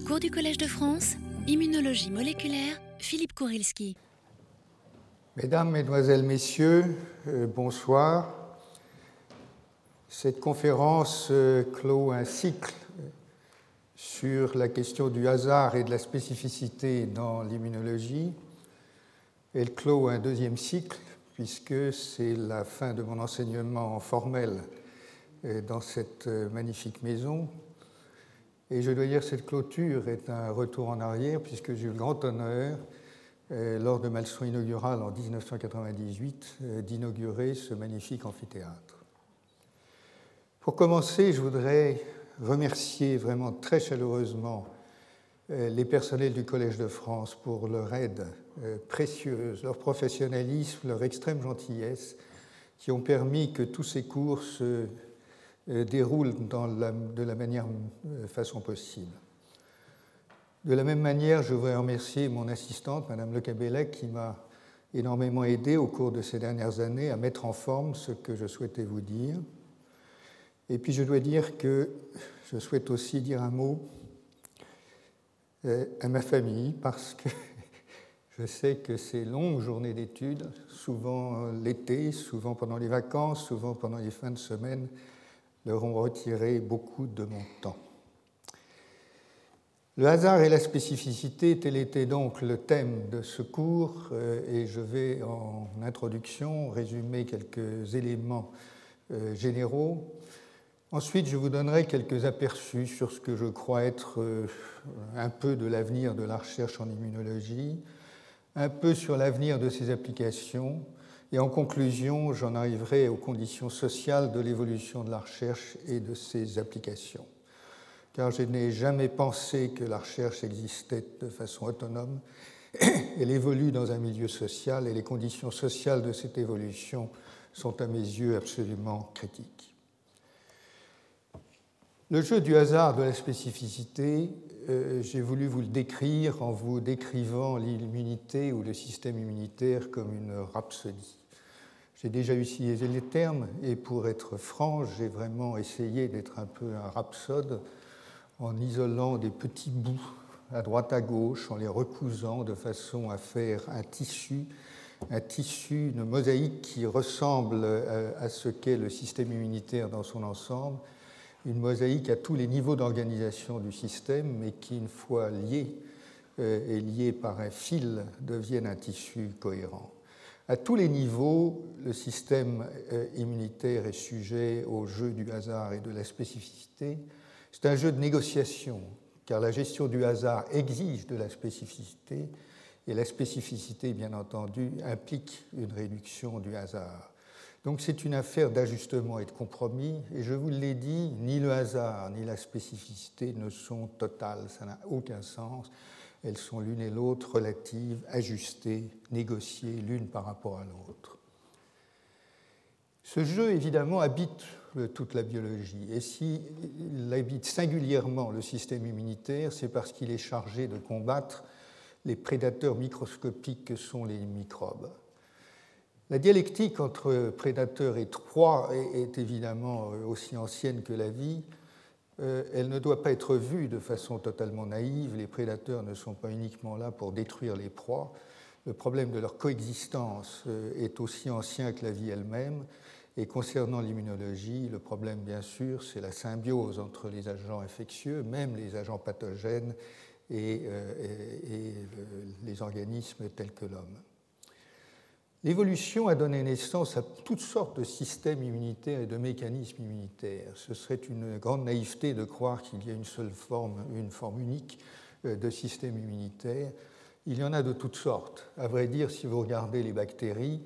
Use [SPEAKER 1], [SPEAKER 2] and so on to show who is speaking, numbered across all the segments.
[SPEAKER 1] Cours du Collège de France, immunologie moléculaire, Philippe Kourilski.
[SPEAKER 2] Mesdames, Mesdemoiselles, Messieurs, euh, bonsoir. Cette conférence euh, clôt un cycle sur la question du hasard et de la spécificité dans l'immunologie. Elle clôt un deuxième cycle puisque c'est la fin de mon enseignement formel euh, dans cette magnifique maison et je dois dire que cette clôture est un retour en arrière, puisque j'ai eu le grand honneur, euh, lors de ma leçon inaugurale en 1998, euh, d'inaugurer ce magnifique amphithéâtre. Pour commencer, je voudrais remercier vraiment très chaleureusement euh, les personnels du Collège de France pour leur aide précieuse, leur professionnalisme, leur extrême gentillesse, qui ont permis que tous ces cours se déroule dans de la manière euh, façon possible. De la même manière, je voudrais remercier mon assistante, Madame Le Cabellec, qui m'a énormément aidé au cours de ces dernières années à mettre en forme ce que je souhaitais vous dire. Et puis je dois dire que je souhaite aussi dire un mot euh, à ma famille parce que je sais que ces longues journées d'études, souvent l'été, souvent pendant les vacances, souvent pendant les fins de semaine, leur ont retiré beaucoup de mon temps. Le hasard et la spécificité, tel était donc le thème de ce cours, euh, et je vais en introduction résumer quelques éléments euh, généraux. Ensuite, je vous donnerai quelques aperçus sur ce que je crois être euh, un peu de l'avenir de la recherche en immunologie, un peu sur l'avenir de ses applications, et en conclusion, j'en arriverai aux conditions sociales de l'évolution de la recherche et de ses applications. Car je n'ai jamais pensé que la recherche existait de façon autonome. Elle évolue dans un milieu social et les conditions sociales de cette évolution sont à mes yeux absolument critiques. Le jeu du hasard de la spécificité, euh, j'ai voulu vous le décrire en vous décrivant l'immunité ou le système immunitaire comme une rhapsodie. J'ai déjà utilisé les termes et pour être franc, j'ai vraiment essayé d'être un peu un rhapsode en isolant des petits bouts à droite à gauche, en les recousant de façon à faire un tissu, un tissu, une mosaïque qui ressemble euh, à ce qu'est le système immunitaire dans son ensemble, une mosaïque à tous les niveaux d'organisation du système, mais qui, une fois liée euh, et liée par un fil, deviennent un tissu cohérent. À tous les niveaux, le système euh, immunitaire est sujet au jeu du hasard et de la spécificité. C'est un jeu de négociation, car la gestion du hasard exige de la spécificité, et la spécificité, bien entendu, implique une réduction du hasard. Donc c'est une affaire d'ajustement et de compromis, et je vous l'ai dit, ni le hasard ni la spécificité ne sont totales, ça n'a aucun sens. Elles sont l'une et l'autre relatives, ajustées, négociées l'une par rapport à l'autre. Ce jeu, évidemment, habite toute la biologie. Et s'il habite singulièrement le système immunitaire, c'est parce qu'il est chargé de combattre les prédateurs microscopiques que sont les microbes. La dialectique entre prédateurs et proie est évidemment aussi ancienne que la vie. Euh, elle ne doit pas être vue de façon totalement naïve. Les prédateurs ne sont pas uniquement là pour détruire les proies. Le problème de leur coexistence euh, est aussi ancien que la vie elle-même. Et concernant l'immunologie, le problème, bien sûr, c'est la symbiose entre les agents infectieux, même les agents pathogènes, et, euh, les organismes tels que l'homme. L'évolution a donné naissance à toutes sortes de systèmes immunitaires et de mécanismes immunitaires. Ce serait une grande naïveté de croire qu'il y a une seule forme, une forme unique euh, de système immunitaire. Il y en a de toutes sortes. À vrai dire, si vous regardez les bactéries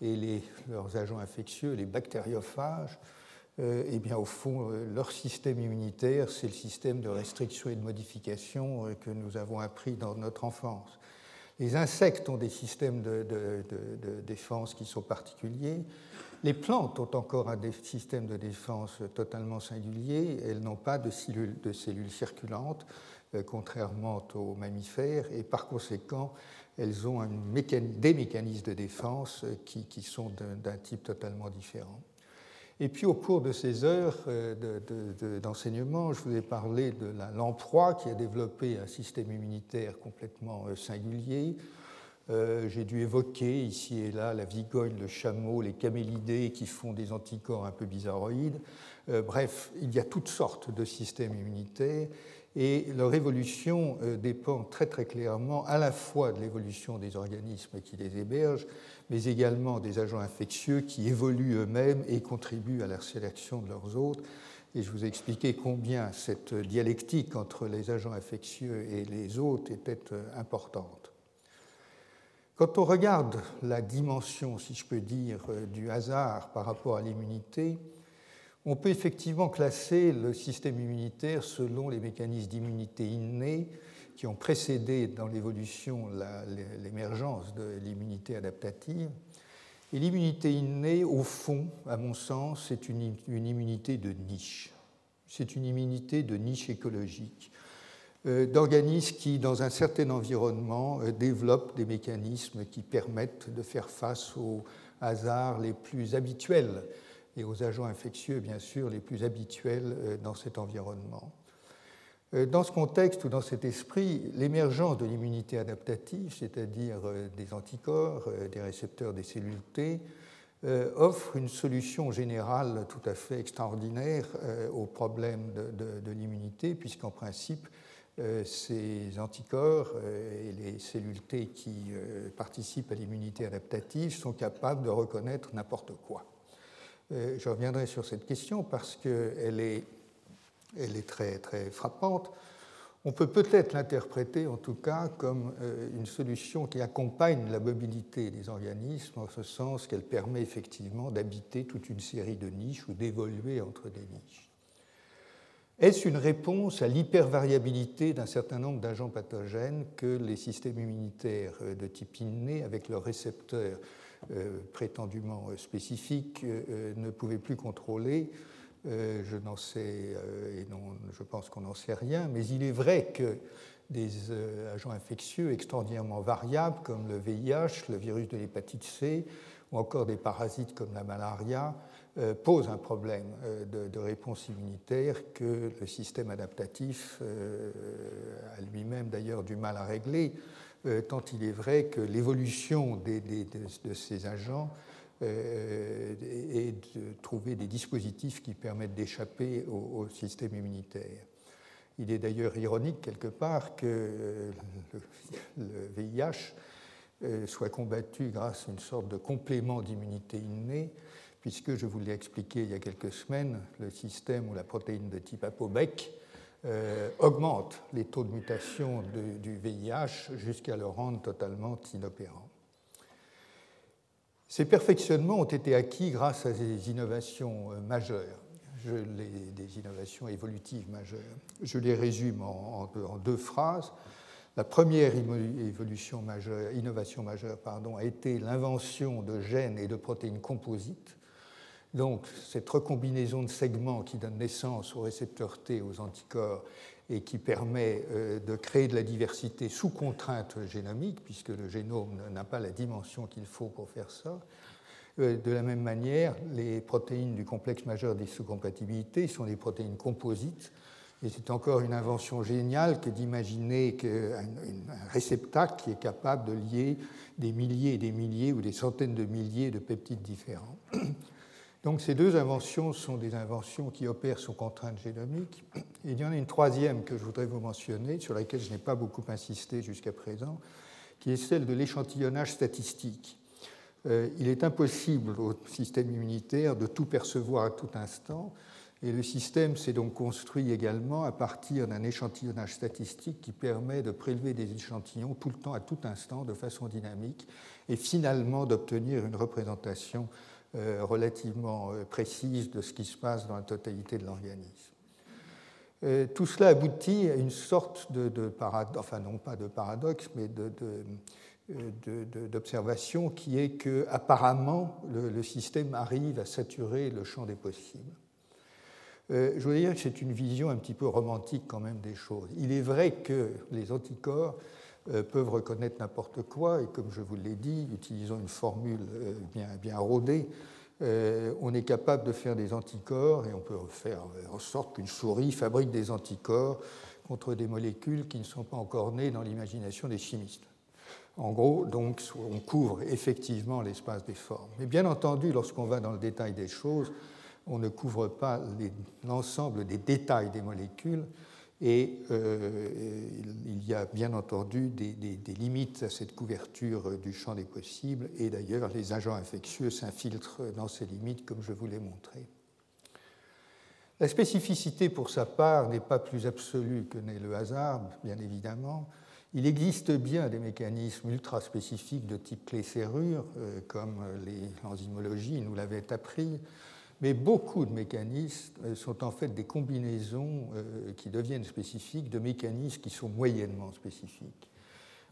[SPEAKER 2] et leurs agents infectieux, les bactériophages, euh, eh bien, au fond, euh, leur système immunitaire, c'est le système de restriction et de modification que nous avons appris dans notre enfance. Les insectes ont des systèmes de, défense qui sont particuliers. Les plantes ont encore un système de défense totalement singulier. Elles n'ont pas de cellules, circulantes, euh, contrairement aux mammifères, et par conséquent, elles ont des mécanismes de défense qui sont d'un type totalement différent. Et puis au cours de ces heures euh, d'enseignement, je vous ai parlé de la lamproie qui a développé un système immunitaire complètement euh, singulier. Euh, j'ai dû évoquer ici et là la vigogne, le chameau, les camélidés qui font des anticorps un peu bizarroïdes. bref, il y a toutes sortes de systèmes immunitaires et leur évolution dépend très très clairement à la fois de l'évolution des organismes qui les hébergent, mais également des agents infectieux qui évoluent eux-mêmes et contribuent à la sélection de leurs hôtes. Et je vous ai expliqué combien cette dialectique entre les agents infectieux et les hôtes était euh, importante. Quand on regarde la dimension, si je peux dire, euh, du hasard par rapport à l'immunité, on peut effectivement classer le système immunitaire selon les mécanismes d'immunité innée qui ont précédé dans l'évolution l'émergence de l'immunité adaptative. Et l'immunité innée, au fond, à mon sens, c'est une, immunité de niche. C'est une immunité de niche écologique, euh, d'organismes qui, dans un certain environnement, euh, développent des mécanismes qui permettent de faire face aux hasards les plus habituels et aux agents infectieux, bien sûr, les plus habituels euh, dans cet environnement. Euh, dans ce contexte ou dans cet esprit, l'émergence de l'immunité adaptative, c'est-à-dire euh, des anticorps, euh, des récepteurs des cellules T, offre une solution générale tout à fait extraordinaire au problème de, l'immunité, puisqu'en principe, ces anticorps et les cellules T qui participent à l'immunité adaptative sont capables de reconnaître n'importe quoi. Je reviendrai sur cette question parce qu'elle est elle est très, frappante. On peut peut-être l'interpréter en tout cas comme euh, une solution qui accompagne la mobilité des organismes, en ce sens qu'elle permet effectivement d'habiter toute une série de niches ou d'évoluer entre des niches. Est-ce une réponse à l'hypervariabilité d'un certain nombre d'agents pathogènes que les systèmes immunitaires euh, de type inné, avec leurs récepteurs euh, prétendument spécifiques, ne pouvaient plus contrôler je n'en sais, euh, et non, je pense qu'on n'en sait rien, mais il est vrai que des euh, agents infectieux extraordinairement variables comme le VIH, le virus de l'hépatite C, ou encore des parasites comme la malaria, posent un problème de, réponse immunitaire que le système adaptatif a lui-même d'ailleurs du mal à régler, tant il est vrai que l'évolution de ces agents euh, et de trouver des dispositifs qui permettent d'échapper au, système immunitaire. Il est d'ailleurs ironique quelque part que euh, le, VIH euh, soit combattu grâce à une sorte de complément d'immunité innée, puisque je vous l'ai expliqué il y a quelques semaines, le système ou la protéine de type ApoBec augmente les taux de mutation du VIH jusqu'à le rendre totalement inopérant. Ces perfectionnements ont été acquis grâce à des innovations euh, majeures, des innovations évolutives majeures. Je les résume en, deux phrases. La première évolution majeure, innovation majeure pardon, a été l'invention de gènes et de protéines composites. Donc, cette recombinaison de segments qui donne naissance aux récepteurs T, aux anticorps, et qui permet euh, de créer de la diversité sous contrainte génomique, puisque le génome n'a pas la dimension qu'il faut pour faire ça. Euh, de la même manière, les protéines du complexe majeur des sous-compatibilités sont des protéines composites, et c'est encore une invention géniale que d'imaginer qu'un réceptacle qui est capable de lier des milliers et des milliers ou des centaines de milliers de peptides différents. Donc ces deux inventions sont des inventions qui opèrent sous contrainte génomique. Il y en a une troisième que je voudrais vous mentionner, sur laquelle je n'ai pas beaucoup insisté jusqu'à présent, qui est celle de l'échantillonnage statistique. Euh, il est impossible au système immunitaire de tout percevoir à tout instant, et le système s'est donc construit également à partir d'un échantillonnage statistique qui permet de prélever des échantillons tout le temps, à tout instant, de façon dynamique, et finalement d'obtenir une représentation relativement euh, précise de ce qui se passe dans la totalité de l'organisme. Euh, tout cela aboutit à une sorte de, paradoxe, enfin non pas de paradoxe, mais d'observation qui est que apparemment le, système arrive à saturer le champ des possibles. je voudrais dire que c'est une vision un petit peu romantique quand même des choses. Il est vrai que les anticorps euh, peuvent reconnaître n'importe quoi, et comme je vous l'ai dit, utilisant une formule euh, bien, bien rodée, on est capable de faire des anticorps et on peut faire en sorte qu'une souris fabrique des anticorps contre des molécules qui ne sont pas encore nées dans l'imagination des chimistes. En gros, donc, on couvre effectivement l'espace des formes. Mais bien entendu, lorsqu'on va dans le détail des choses, on ne couvre pas l'ensemble des détails des molécules et euh, il y a bien entendu des, des, limites à cette couverture du champ des possibles et d'ailleurs les agents infectieux s'infiltrent dans ces limites comme je vous l'ai montré. La spécificité pour sa part n'est pas plus absolue que n'est le hasard, bien évidemment. Il existe bien des mécanismes ultra spécifiques de type clé-serrure, euh, comme l'enzymologie nous l'avait appris, mais beaucoup de mécanismes euh, sont en fait des combinaisons euh, qui deviennent spécifiques de mécanismes qui sont moyennement spécifiques.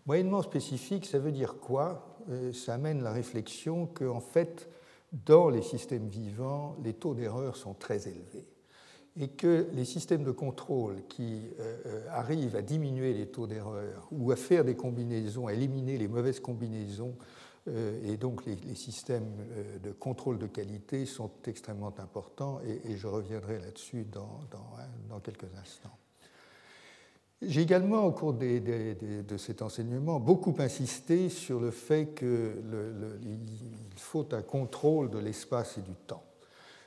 [SPEAKER 2] Moyennement spécifique, ça veut dire quoi? Euh, Ça amène la réflexion qu'en fait, dans les systèmes vivants, les taux d'erreur sont très élevés et que les systèmes de contrôle qui arrivent à diminuer les taux d'erreur ou à faire des combinaisons, à éliminer les mauvaises combinaisons et donc les, systèmes euh, de contrôle de qualité sont extrêmement importants et, je reviendrai là-dessus dans, hein, dans, quelques instants. J'ai également, au cours de cet enseignement, beaucoup insisté sur le fait qu'il faut un contrôle de l'espace et du temps.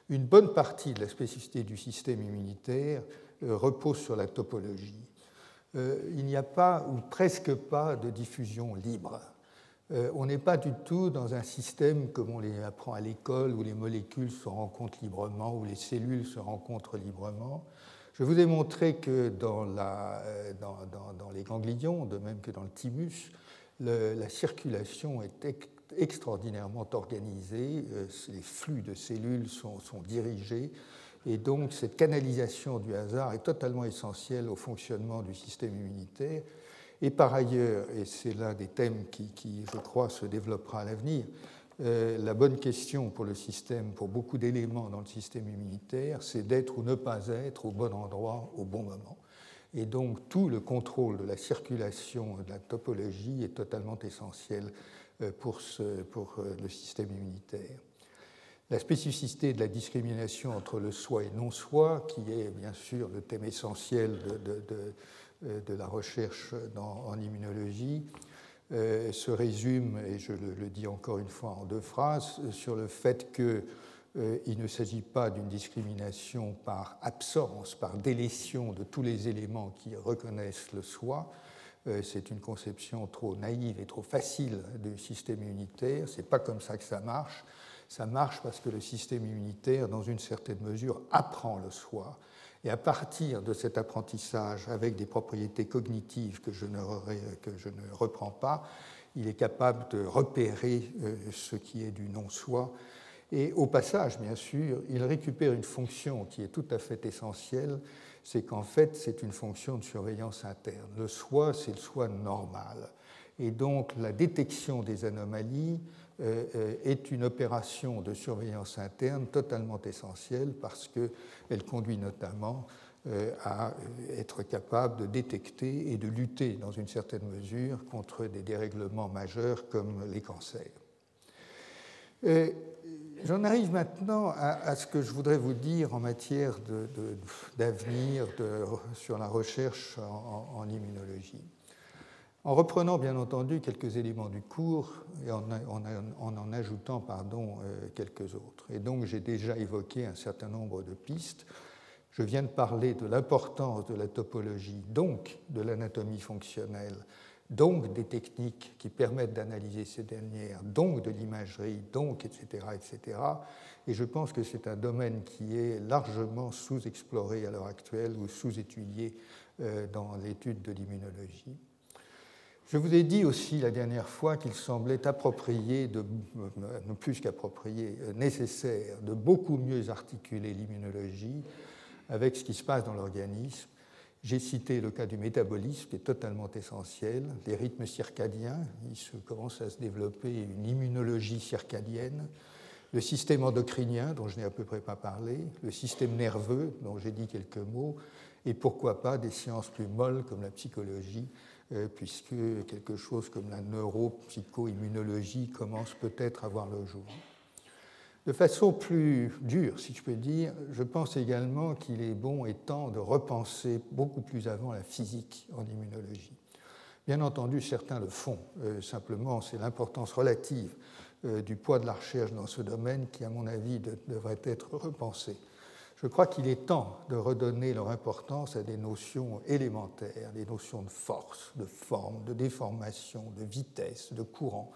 [SPEAKER 2] Une bonne partie de la spécificité du système immunitaire euh, repose sur la topologie. il n'y a pas ou presque pas de diffusion libre. Euh, on n'est pas du tout dans un système comme on les apprend à l'école, où les molécules se rencontrent librement, où les cellules se rencontrent librement. Je vous ai montré que dans, euh, les ganglions, de même que dans le thymus, la circulation est extraordinairement organisée, euh, les flux de cellules sont, sont, dirigés, et donc cette canalisation du hasard est totalement essentielle au fonctionnement du système immunitaire. Et par ailleurs, et c'est l'un des thèmes qui, je crois, se développera à l'avenir, euh, la bonne question pour le système, pour beaucoup d'éléments dans le système immunitaire, c'est d'être ou ne pas être au bon endroit au bon moment. Et donc tout le contrôle de la circulation de la topologie est totalement essentiel euh, pour, euh, le système immunitaire. La spécificité de la discrimination entre le soi et non-soi, qui est bien sûr le thème essentiel de, de la recherche en immunologie euh, se résume, et je le, dis encore une fois en deux phrases, sur le fait qu'il euh, ne s'agit pas d'une discrimination par absence, par délétion de tous les éléments qui reconnaissent le soi. C'est une conception trop naïve et trop facile du système immunitaire. Ce n'est pas comme ça que ça marche. Ça marche parce que le système immunitaire, dans une certaine mesure, apprend le soi et à partir de cet apprentissage, avec des propriétés cognitives que je ne, reprends pas, il est capable de repérer euh, ce qui est du non-soi. Et au passage, bien sûr, il récupère une fonction qui est tout à fait essentielle, c'est qu'en fait, c'est une fonction de surveillance interne. Le soi, c'est le soi normal. Et donc, la détection des anomalies est une opération de surveillance interne totalement essentielle parce qu'elle conduit notamment euh, à être capable de détecter et de lutter dans une certaine mesure contre des dérèglements majeurs comme les cancers. J'en arrive maintenant à, ce que je voudrais vous dire en matière d'avenir sur la recherche en immunologie en reprenant bien entendu quelques éléments du cours et en, en, ajoutant pardon, euh, quelques autres. Et donc j'ai déjà évoqué un certain nombre de pistes. Je viens de parler de l'importance de la topologie, donc de l'anatomie fonctionnelle, donc des techniques qui permettent d'analyser ces dernières, donc de l'imagerie, donc etc., etc. Et je pense que c'est un domaine qui est largement sous-exploré à l'heure actuelle ou sous-étudié euh, dans l'étude de l'immunologie. Je vous ai dit aussi la dernière fois qu'il semblait approprié, de, non plus qu'approprié, euh, nécessaire de beaucoup mieux articuler l'immunologie avec ce qui se passe dans l'organisme. J'ai cité le cas du métabolisme qui est totalement essentiel, les rythmes circadiens, il se commence à se développer une immunologie circadienne, le système endocrinien dont je n'ai à peu près pas parlé, le système nerveux dont j'ai dit quelques mots, et pourquoi pas des sciences plus molles comme la psychologie euh, puisque quelque chose comme la neuropsychoimmunologie commence peut-être à voir le jour. De façon plus dure, si je peux dire, je pense également qu'il est bon et temps de repenser beaucoup plus avant la physique en immunologie. Bien entendu, certains le font. Euh, simplement, c'est l'importance relative euh, du poids de la recherche dans ce domaine qui, à mon avis, devrait être repensée. Je crois qu'il est temps de redonner leur importance à des notions élémentaires, des notions de force, de forme, de déformation, de vitesse, de courant,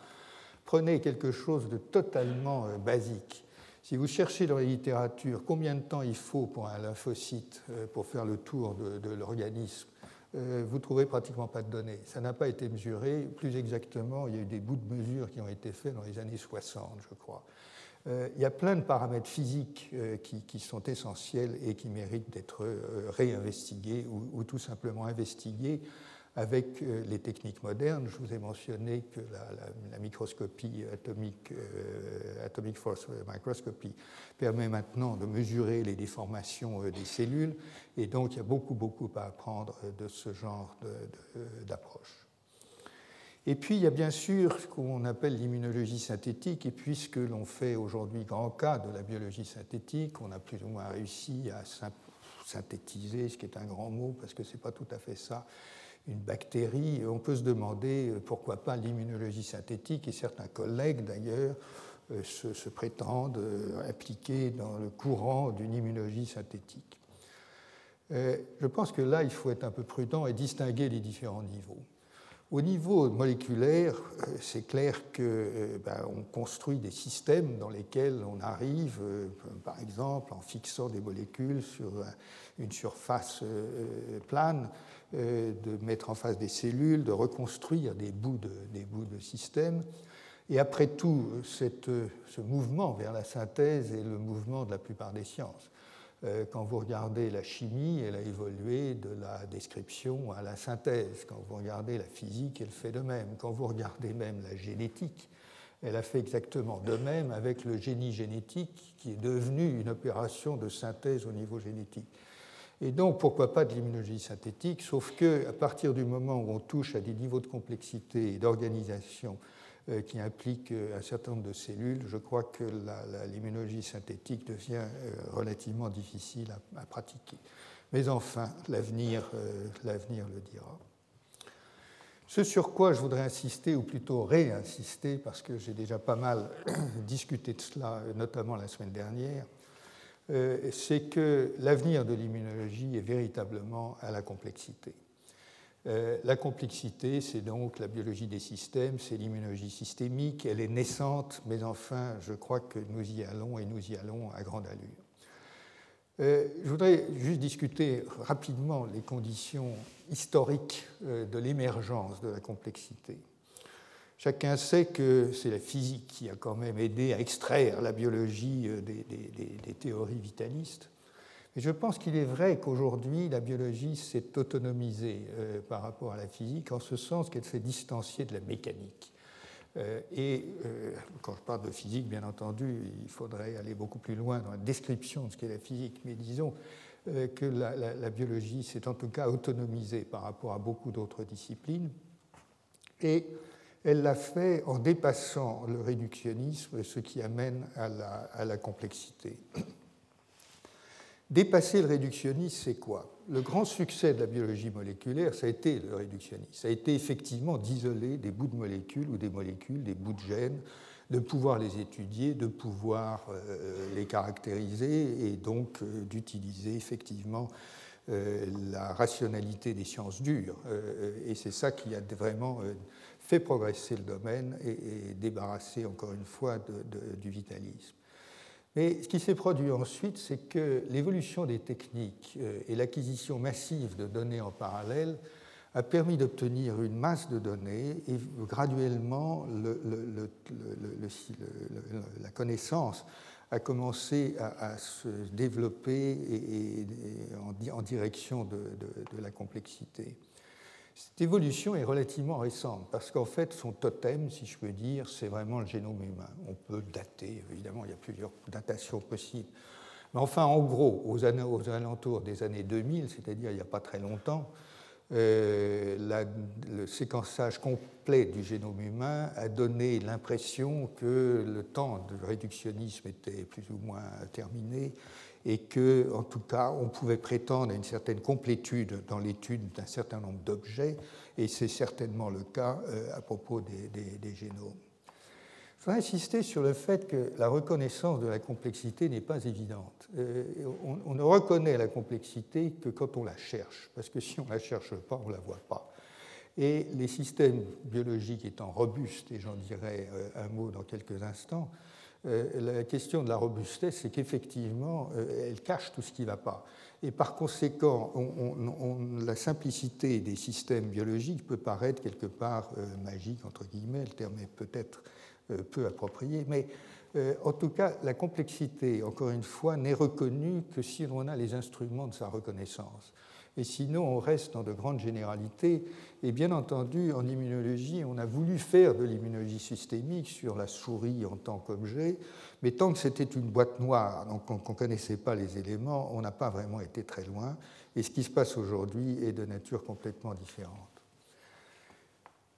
[SPEAKER 2] Prenez quelque chose de totalement euh, basique. Si vous cherchez dans la littérature combien de temps il faut pour un lymphocyte euh, pour faire le tour de, l'organisme, euh, vous ne trouvez pratiquement pas de données. Ça n'a pas été mesuré. Plus exactement, il y a eu des bouts de mesure qui ont été faits dans les années 60, je crois. Il y a plein de paramètres physiques qui, sont essentiels et qui méritent d'être réinvestigués ou, tout simplement investigués avec euh, les techniques modernes. Je vous ai mentionné que la, microscopie atomique, euh, Atomic Force Microscopy, permet maintenant de mesurer les déformations euh, des cellules, et donc il y a beaucoup, beaucoup à apprendre de ce genre d'approche. Et puis il y a bien sûr ce qu'on appelle l'immunologie synthétique, et puisque l'on fait aujourd'hui grand cas de la biologie synthétique, on a plus ou moins réussi à synthétiser, ce qui est un grand mot parce que ce n'est pas tout à fait ça, une bactérie, on peut se demander euh, pourquoi pas l'immunologie synthétique, et certains collègues d'ailleurs euh, se, prétendent euh, impliqués dans le courant d'une immunologie synthétique. Je pense que là, il faut être un peu prudent et distinguer les différents niveaux. Au niveau moléculaire, c'est clair qu'on ben, construit des systèmes dans lesquels on arrive, par exemple, en fixant des molécules sur une surface plane, euh, de mettre en face des cellules, de reconstruire des bouts de, des bouts de système. Et après tout, ce mouvement vers la synthèse est le mouvement de la plupart des sciences. Euh, quand vous regardez la chimie, elle a évolué de la description à la synthèse. Quand vous regardez la physique, elle fait de même. Quand vous regardez même la génétique, elle a fait exactement de même avec le génie génétique qui est devenu une opération de synthèse au niveau génétique. Et donc, pourquoi pas de l'immunologie synthétique, sauf qu'à partir du moment où on touche à des niveaux de complexité et d'organisation qui impliquent euh, un certain nombre de cellules, je crois que l'immunologie synthétique devient euh, relativement difficile à, pratiquer. Mais enfin, l'avenir le dira. Ce sur quoi je voudrais insister, ou plutôt réinsister, parce que j'ai déjà pas mal discuté de cela, notamment la semaine dernière, euh, c'est que l'avenir de l'immunologie est véritablement à la complexité. Euh, la complexité, c'est donc la biologie des systèmes, c'est l'immunologie systémique, elle est naissante, mais enfin, je crois que nous y allons et nous y allons à grande allure. Euh, je voudrais juste discuter rapidement les conditions historiques de l'émergence de la complexité. Chacun sait que c'est la physique qui a quand même aidé à extraire la biologie euh, des, théories vitalistes. Mais je pense qu'il est vrai qu'aujourd'hui, la biologie s'est autonomisée euh, par rapport à la physique, en ce sens qu'elle s'est distanciée de la mécanique. Euh, et quand je parle de physique, bien entendu, il faudrait aller beaucoup plus loin dans la description de ce qu'est la physique, mais disons que la biologie s'est en tout cas autonomisée par rapport à beaucoup d'autres disciplines. Et elle l'a fait en dépassant le réductionnisme, ce qui amène à la, complexité. Dépasser le réductionnisme, c'est quoi? Le grand succès de la biologie moléculaire, ça a été le réductionnisme. Ça a été effectivement d'isoler des bouts de molécules ou des molécules, des bouts de gènes, de pouvoir les étudier, de pouvoir euh, les caractériser et donc euh, d'utiliser effectivement euh, la rationalité des sciences dures. et c'est ça qui a vraiment fait progresser le domaine et, débarrasser encore une fois du vitalisme. Mais ce qui s'est produit ensuite, c'est que l'évolution des techniques euh, et l'acquisition massive de données en parallèle a permis d'obtenir une masse de données et graduellement la connaissance a commencé à, se développer en, direction de, la complexité. Cette évolution est relativement récente parce qu'en fait, son totem, si je peux dire, c'est vraiment le génome humain. On peut dater, évidemment, il y a plusieurs datations possibles. Mais enfin, en gros, aux, alentours des années 2000, c'est-à-dire il n'y a pas très longtemps, le séquençage complet du génome humain a donné l'impression que le temps de réductionnisme était plus ou moins terminé et que, en tout cas, on pouvait prétendre à une certaine complétude dans l'étude d'un certain nombre d'objets, et c'est certainement le cas à propos des génomes. Je voudrais insister sur le fait que la reconnaissance de la complexité n'est pas évidente. Euh, on, ne reconnaît la complexité que quand on la cherche, parce que si on ne la cherche pas, on ne la voit pas. Et les systèmes biologiques étant robustes, et j'en dirai euh, un mot dans quelques instants, euh, la question de la robustesse, c'est qu'effectivement, elle cache tout ce qui ne va pas. Et par conséquent, la simplicité des systèmes biologiques peut paraître quelque part magique, entre guillemets, le terme est peut-être euh, peu approprié, mais euh, en tout cas, la complexité, encore une fois, n'est reconnue que si l'on a les instruments de sa reconnaissance. Et sinon, on reste dans de grandes généralités. Et bien entendu, en immunologie, on a voulu faire de l'immunologie systémique sur la souris en tant qu'objet, mais tant que c'était une boîte noire, donc qu'on ne connaissait pas les éléments, on n'a pas vraiment été très loin. Et ce qui se passe aujourd'hui est de nature complètement différente.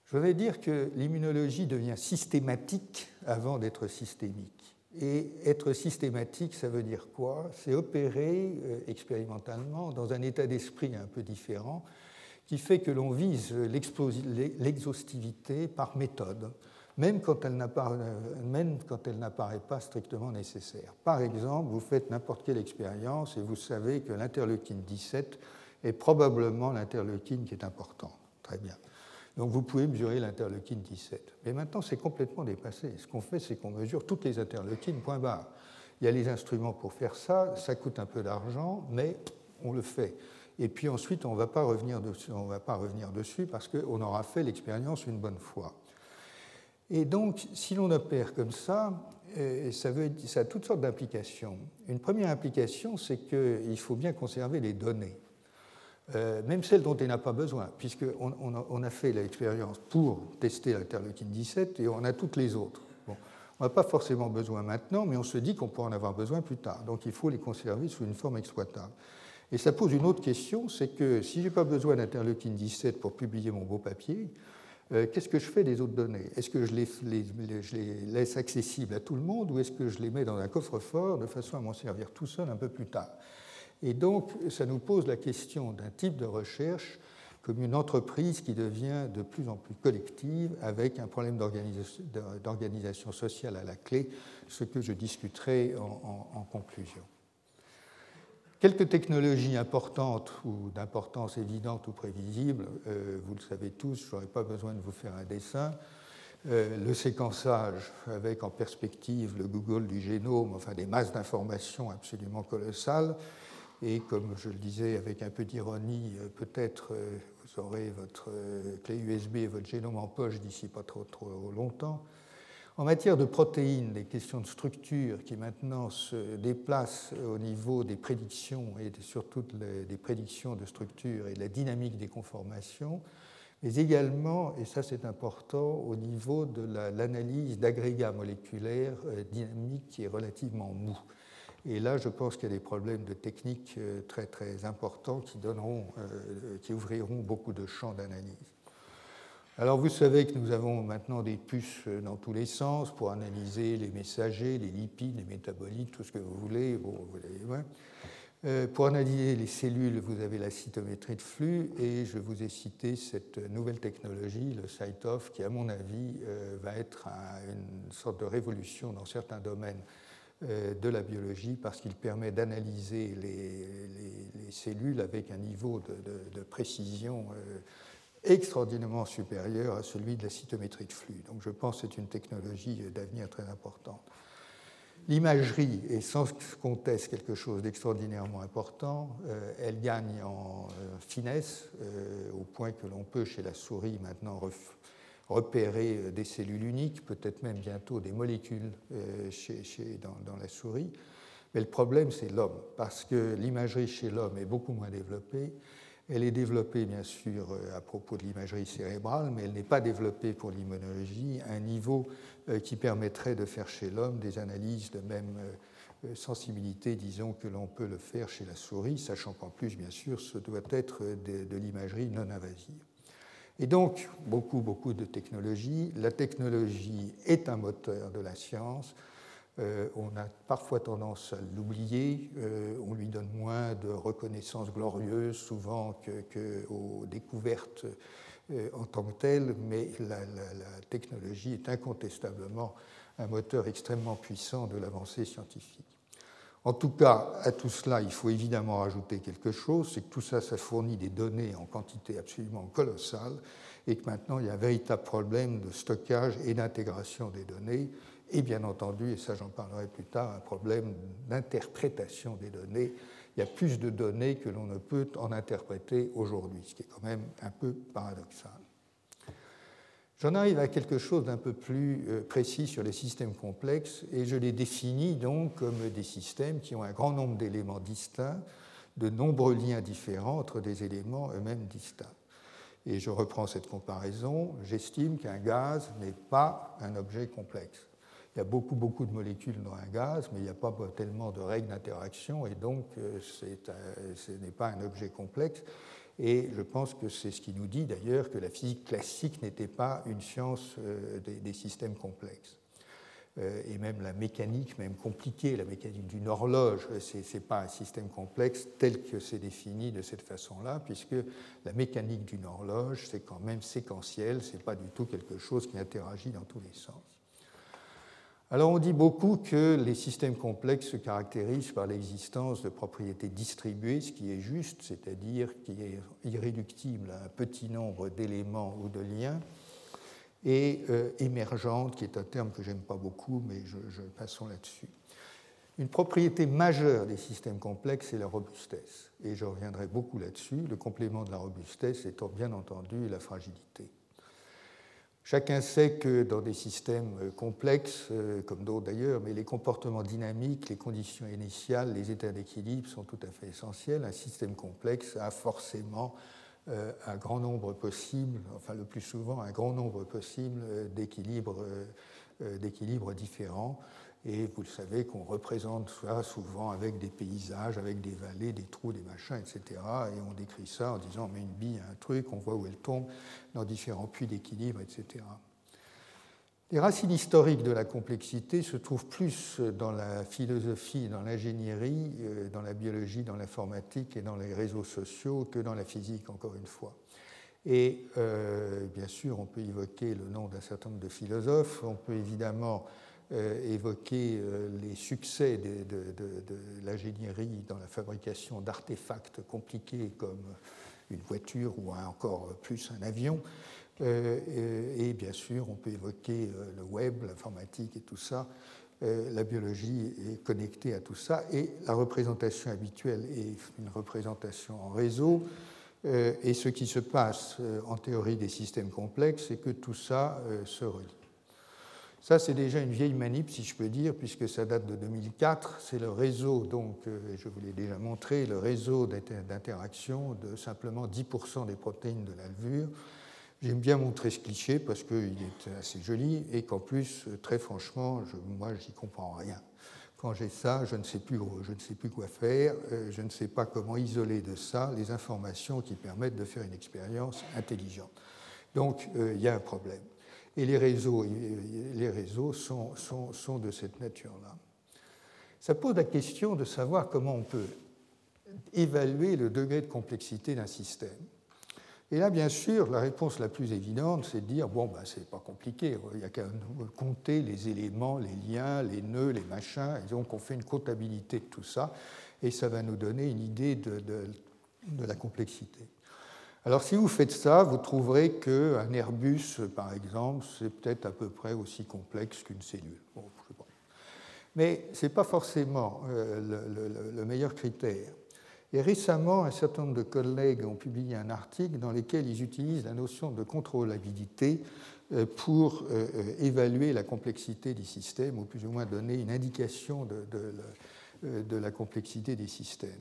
[SPEAKER 2] Je voudrais dire que l'immunologie devient systématique avant d'être systémique. Et être systématique, ça veut dire quoi? C'est opérer euh, expérimentalement dans un état d'esprit un peu différent qui fait que l'on vise l'exhaustivité par méthode, même quand elle n'apparaît pas strictement nécessaire. Par exemple, vous faites n'importe quelle expérience et vous savez que l'interleukine 17 est probablement l'interleukine qui est important. Très bien. Donc vous pouvez mesurer l'interleukine 17. Mais maintenant, c'est complètement dépassé. Ce qu'on fait, c'est qu'on mesure toutes les interleukines, point barre. Il y a les instruments pour faire ça, ça coûte un peu d'argent, mais on le fait. Et puis ensuite, on ne va pas revenir dessus, parce qu'on aura fait l'expérience une bonne fois. Et donc, si l'on opère comme ça, euh, ça a toutes sortes d'implications. Une première implication, c'est qu'il faut bien conserver les données. Euh, même celle dont il n'a pas besoin, puisqu'on on a, fait l'expérience pour tester l'interleukine 17 et on a toutes les autres. On n'a pas forcément besoin maintenant, mais on se dit qu'on pourra en avoir besoin plus tard. Donc il faut les conserver sous une forme exploitable. Et ça pose une autre question, c'est que si je n'ai pas besoin d'interleukine 17 pour publier mon beau papier, euh, qu'est-ce que je fais des autres données? Est-ce que je les, je les, laisse accessibles à tout le monde ou est-ce que je les mets dans un coffre-fort de façon à m'en servir tout seul un peu plus tard? Et donc, ça nous pose la question d'un type de recherche comme une entreprise qui devient de plus en plus collective avec un problème d'organisation sociale à la clé, ce que je discuterai en, conclusion. Quelques technologies importantes ou d'importance évidente ou prévisible, euh, vous le savez tous, je n'aurai pas besoin de vous faire un dessin. Euh, le séquençage avec en perspective le Google du génome, enfin des masses d'informations absolument colossales, et comme je le disais avec un peu d'ironie, euh, peut-être euh, vous aurez votre euh, clé USB et votre génome en poche d'ici pas trop, trop longtemps. En matière de protéines, les questions de structure qui maintenant se déplacent au niveau des prédictions et surtout des prédictions de structure et de la dynamique des conformations, mais également, et ça c'est important, au niveau de l'analyse d'agrégats moléculaires dynamiques qui est relativement mou. Et là, je pense qu'il y a des problèmes de technique euh, très très importants qui, donneront, euh, qui ouvriront beaucoup de champs d'analyse. Alors vous savez que nous avons maintenant des puces euh, dans tous les sens pour analyser les messagers, les lipides, les métabolites, tout ce que vous voulez. Pour analyser les cellules, vous avez la cytométrie de flux et je vous ai cité cette nouvelle technologie, le CyTOF, qui à mon avis va être une sorte de révolution dans certains domaines de la biologie parce qu'il permet d'analyser les, cellules avec un niveau de, précision euh, extraordinairement supérieur à celui de la cytométrie de flux. Donc je pense que c'est une technologie d'avenir très importante. L'imagerie est sans conteste quelque chose d'extraordinairement important. Euh, elle gagne en finesse au point que l'on peut chez la souris maintenant repérer euh, des cellules uniques, peut-être même bientôt des molécules euh, chez, dans, la souris. Mais le problème, c'est l'homme, parce que l'imagerie chez l'homme est beaucoup moins développée. Elle est développée, bien sûr, euh, à propos de l'imagerie cérébrale, mais elle n'est pas développée pour l'immunologie à un niveau qui permettrait de faire chez l'homme des analyses de même sensibilité, disons, que l'on peut le faire chez la souris, sachant qu'en plus, bien sûr, ce doit être de, l'imagerie non invasive. Et donc, beaucoup, beaucoup de technologies. La technologie est un moteur de la science. Euh, on a parfois tendance à l'oublier, euh, on lui donne moins de reconnaissance glorieuse souvent qu'aux découvertes euh, en tant que telles, mais la, technologie est incontestablement un moteur extrêmement puissant de l'avancée scientifique. En tout cas, à tout cela, il faut évidemment rajouter quelque chose, c'est que tout ça, ça fournit des données en quantité absolument colossale, et que maintenant, il y a un véritable problème de stockage et d'intégration des données et bien entendu, et ça j'en parlerai plus tard, un problème d'interprétation des données. Il y a plus de données que l'on ne peut en interpréter aujourd'hui, ce qui est quand même un peu paradoxal. J'en arrive à quelque chose d'un peu plus euh, précis sur les systèmes complexes, et je les définis donc comme des systèmes qui ont un grand nombre d'éléments distincts, de nombreux liens différents entre des éléments eux-mêmes distincts. Et je reprends cette comparaison, j'estime qu'un gaz n'est pas un objet complexe. Il y a beaucoup, beaucoup de molécules dans un gaz, mais il n'y a pas tellement de règles d'interaction, et donc euh, ce n'est pas un objet complexe. Et je pense que c'est ce qui nous dit d'ailleurs que la physique classique n'était pas une science euh, des, systèmes complexes. Euh, et même la mécanique, même compliquée, la mécanique d'une horloge, ce n'est pas un système complexe tel que c'est défini de cette façon-là, puisque la mécanique d'une horloge, c'est quand même séquentiel, ce n'est pas du tout quelque chose qui interagit dans tous les sens. Alors on dit beaucoup que les systèmes complexes se caractérisent par l'existence de propriétés distribuées, ce qui est juste, c'est-à-dire qui est irréductible à un petit nombre d'éléments ou de liens, et euh, émergente, qui est un terme que j'aime pas beaucoup, mais passons là-dessus. Une propriété majeure des systèmes complexes, c'est la robustesse. Et je reviendrai beaucoup là-dessus. Le complément de la robustesse étant bien entendu la fragilité. Chacun sait que dans des systèmes euh, complexes, euh, comme d'autres d'ailleurs, mais les comportements dynamiques, les conditions initiales, les états d'équilibre sont tout à fait essentiels. Un système complexe a forcément euh, un grand nombre possible, enfin le plus souvent un grand nombre possible d'équilibres différents. Et vous le savez qu'on représente ça souvent avec des paysages, avec des vallées, des trous, des machins, etc. Et on décrit ça en disant met une bille à un truc, on voit où elle tombe dans différents puits d'équilibre, etc. Les racines historiques de la complexité se trouvent plus dans la philosophie, dans l'ingénierie, euh, dans la biologie, dans l'informatique et dans les réseaux sociaux que dans la physique, encore une fois. Et euh, bien sûr, on peut évoquer le nom d'un certain nombre de philosophes, on peut évidemment euh, évoquer euh, les succès de, l'ingénierie dans la fabrication d'artefacts compliqués comme une voiture ou encore plus un avion. Euh, et bien sûr, on peut évoquer le web, l'informatique et tout ça. La biologie est connectée à tout ça. Et la représentation habituelle est une représentation en réseau. Et ce qui se passe en théorie des systèmes complexes, c'est que tout ça se relie. Ça, c'est déjà une vieille manip, si je peux dire, puisque ça date de 2004. C'est le réseau, donc, euh, je vous l'ai déjà montré, le réseau d'interaction de simplement 10% des protéines de la levure. J'aime bien montrer ce cliché parce qu'il est assez joli et qu'en plus, très franchement, je, moi, j'y comprends rien. Quand j'ai ça, je ne, sais plus, je ne sais plus quoi faire, euh, je ne sais pas comment isoler de ça les informations qui permettent de faire une expérience intelligente. Donc, euh, il y a un problème. Et les réseaux, les réseaux sont, sont, sont de cette nature-là. Ça pose la question de savoir comment on peut évaluer le degré de complexité d'un système. Et là, bien sûr, la réponse la plus évidente, c'est de dire bon, ben, c'est pas compliqué, il n'y a qu'à compter les éléments, les liens, les nœuds, les machins, et donc on fait une comptabilité de tout ça, et ça va nous donner une idée de, de, de la complexité. Alors si vous faites ça, vous trouverez qu'un Airbus, par exemple, c'est peut-être à peu près aussi complexe qu'une cellule. Mais ce n'est pas forcément euh, le, meilleur critère. Et récemment, un certain nombre de collègues ont publié un article dans lequel ils utilisent la notion de contrôlabilité euh, pour euh, évaluer la complexité des systèmes, ou plus ou moins donner une indication de, de la complexité des systèmes.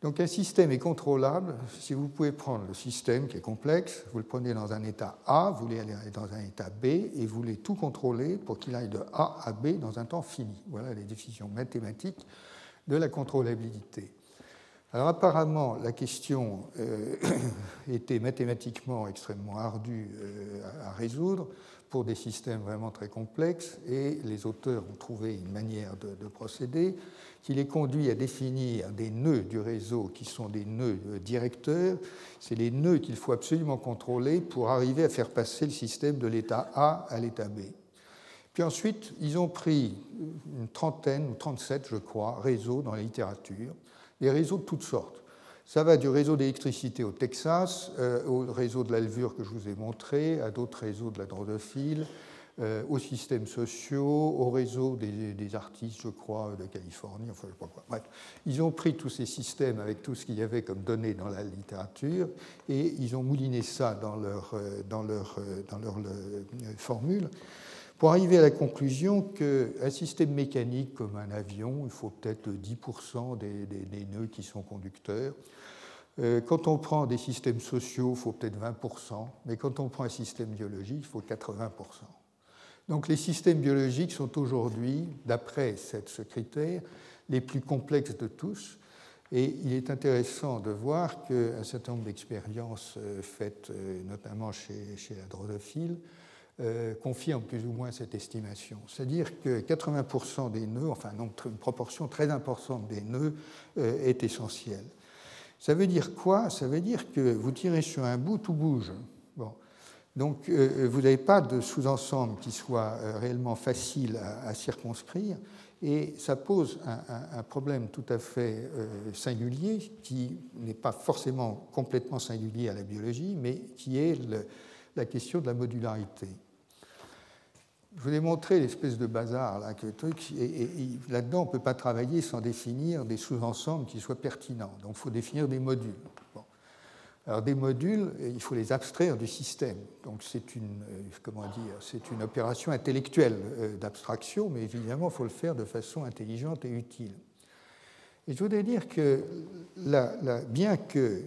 [SPEAKER 2] Donc un système est contrôlable si vous pouvez prendre le système qui est complexe, vous le prenez dans un état A, vous voulez aller dans un état B et vous voulez tout contrôler pour qu'il aille de A à B dans un temps fini. Voilà les définitions mathématiques de la contrôlabilité. Alors apparemment, la question euh, était mathématiquement extrêmement ardue euh, à résoudre pour des systèmes vraiment très complexes et les auteurs ont trouvé une manière de procéder qui les conduit à définir des nœuds du réseau qui sont des nœuds euh, directeurs. C'est les nœuds qu'il faut absolument contrôler pour arriver à faire passer le système de l'état A à l'état B. Puis ensuite, ils ont pris une trentaine ou 37, je crois, réseaux dans la littérature, des réseaux de toutes sortes. Ça va du réseau d'électricité au Texas, euh, au réseau de l'alvure que je vous ai montré, à d'autres réseaux de la drosophile, aux systèmes sociaux, au réseau des, artistes, je crois, de Californie, enfin, je sais pas quoi. Bref, ils ont pris tous ces systèmes avec tout ce qu'il y avait comme données dans la littérature et ils ont mouliné ça dans leur, euh, dans leur, euh, dans leur formule pour arriver à la conclusion qu'un système mécanique comme un avion, il faut peut-être 10% des, des, nœuds qui sont conducteurs. Quand on prend des systèmes sociaux, il faut peut-être 20%, mais quand on prend un système biologique, il faut 80%. Donc les systèmes biologiques sont aujourd'hui, d'après ce critère, les plus complexes de tous. Et il est intéressant de voir qu'un certain nombre d'expériences euh, faites euh, notamment chez, chez la drosophile euh, confirment plus ou moins cette estimation. C'est-à-dire que 80% des nœuds, enfin une proportion très importante des nœuds est essentielle. Ça veut dire quoi? Ça veut dire que vous tirez sur un bout, tout bouge. Donc euh, euh, vous n'avez pas de sous-ensemble qui soit euh, réellement facile à, circonscrire et ça pose un, problème tout à fait singulier qui n'est pas forcément complètement singulier à la biologie, mais qui est la question de la modularité. Je vous ai montré l'espèce de bazar là, que truc, et, là-dedans on ne peut pas travailler sans définir des sous-ensembles qui soient pertinents. Donc il faut définir des modules. Alors des modules, il faut les abstraire du système. Donc c'est une, euh, opération intellectuelle euh, d'abstraction, mais évidemment, il faut le faire de façon intelligente et utile. Et je voudrais dire que bien que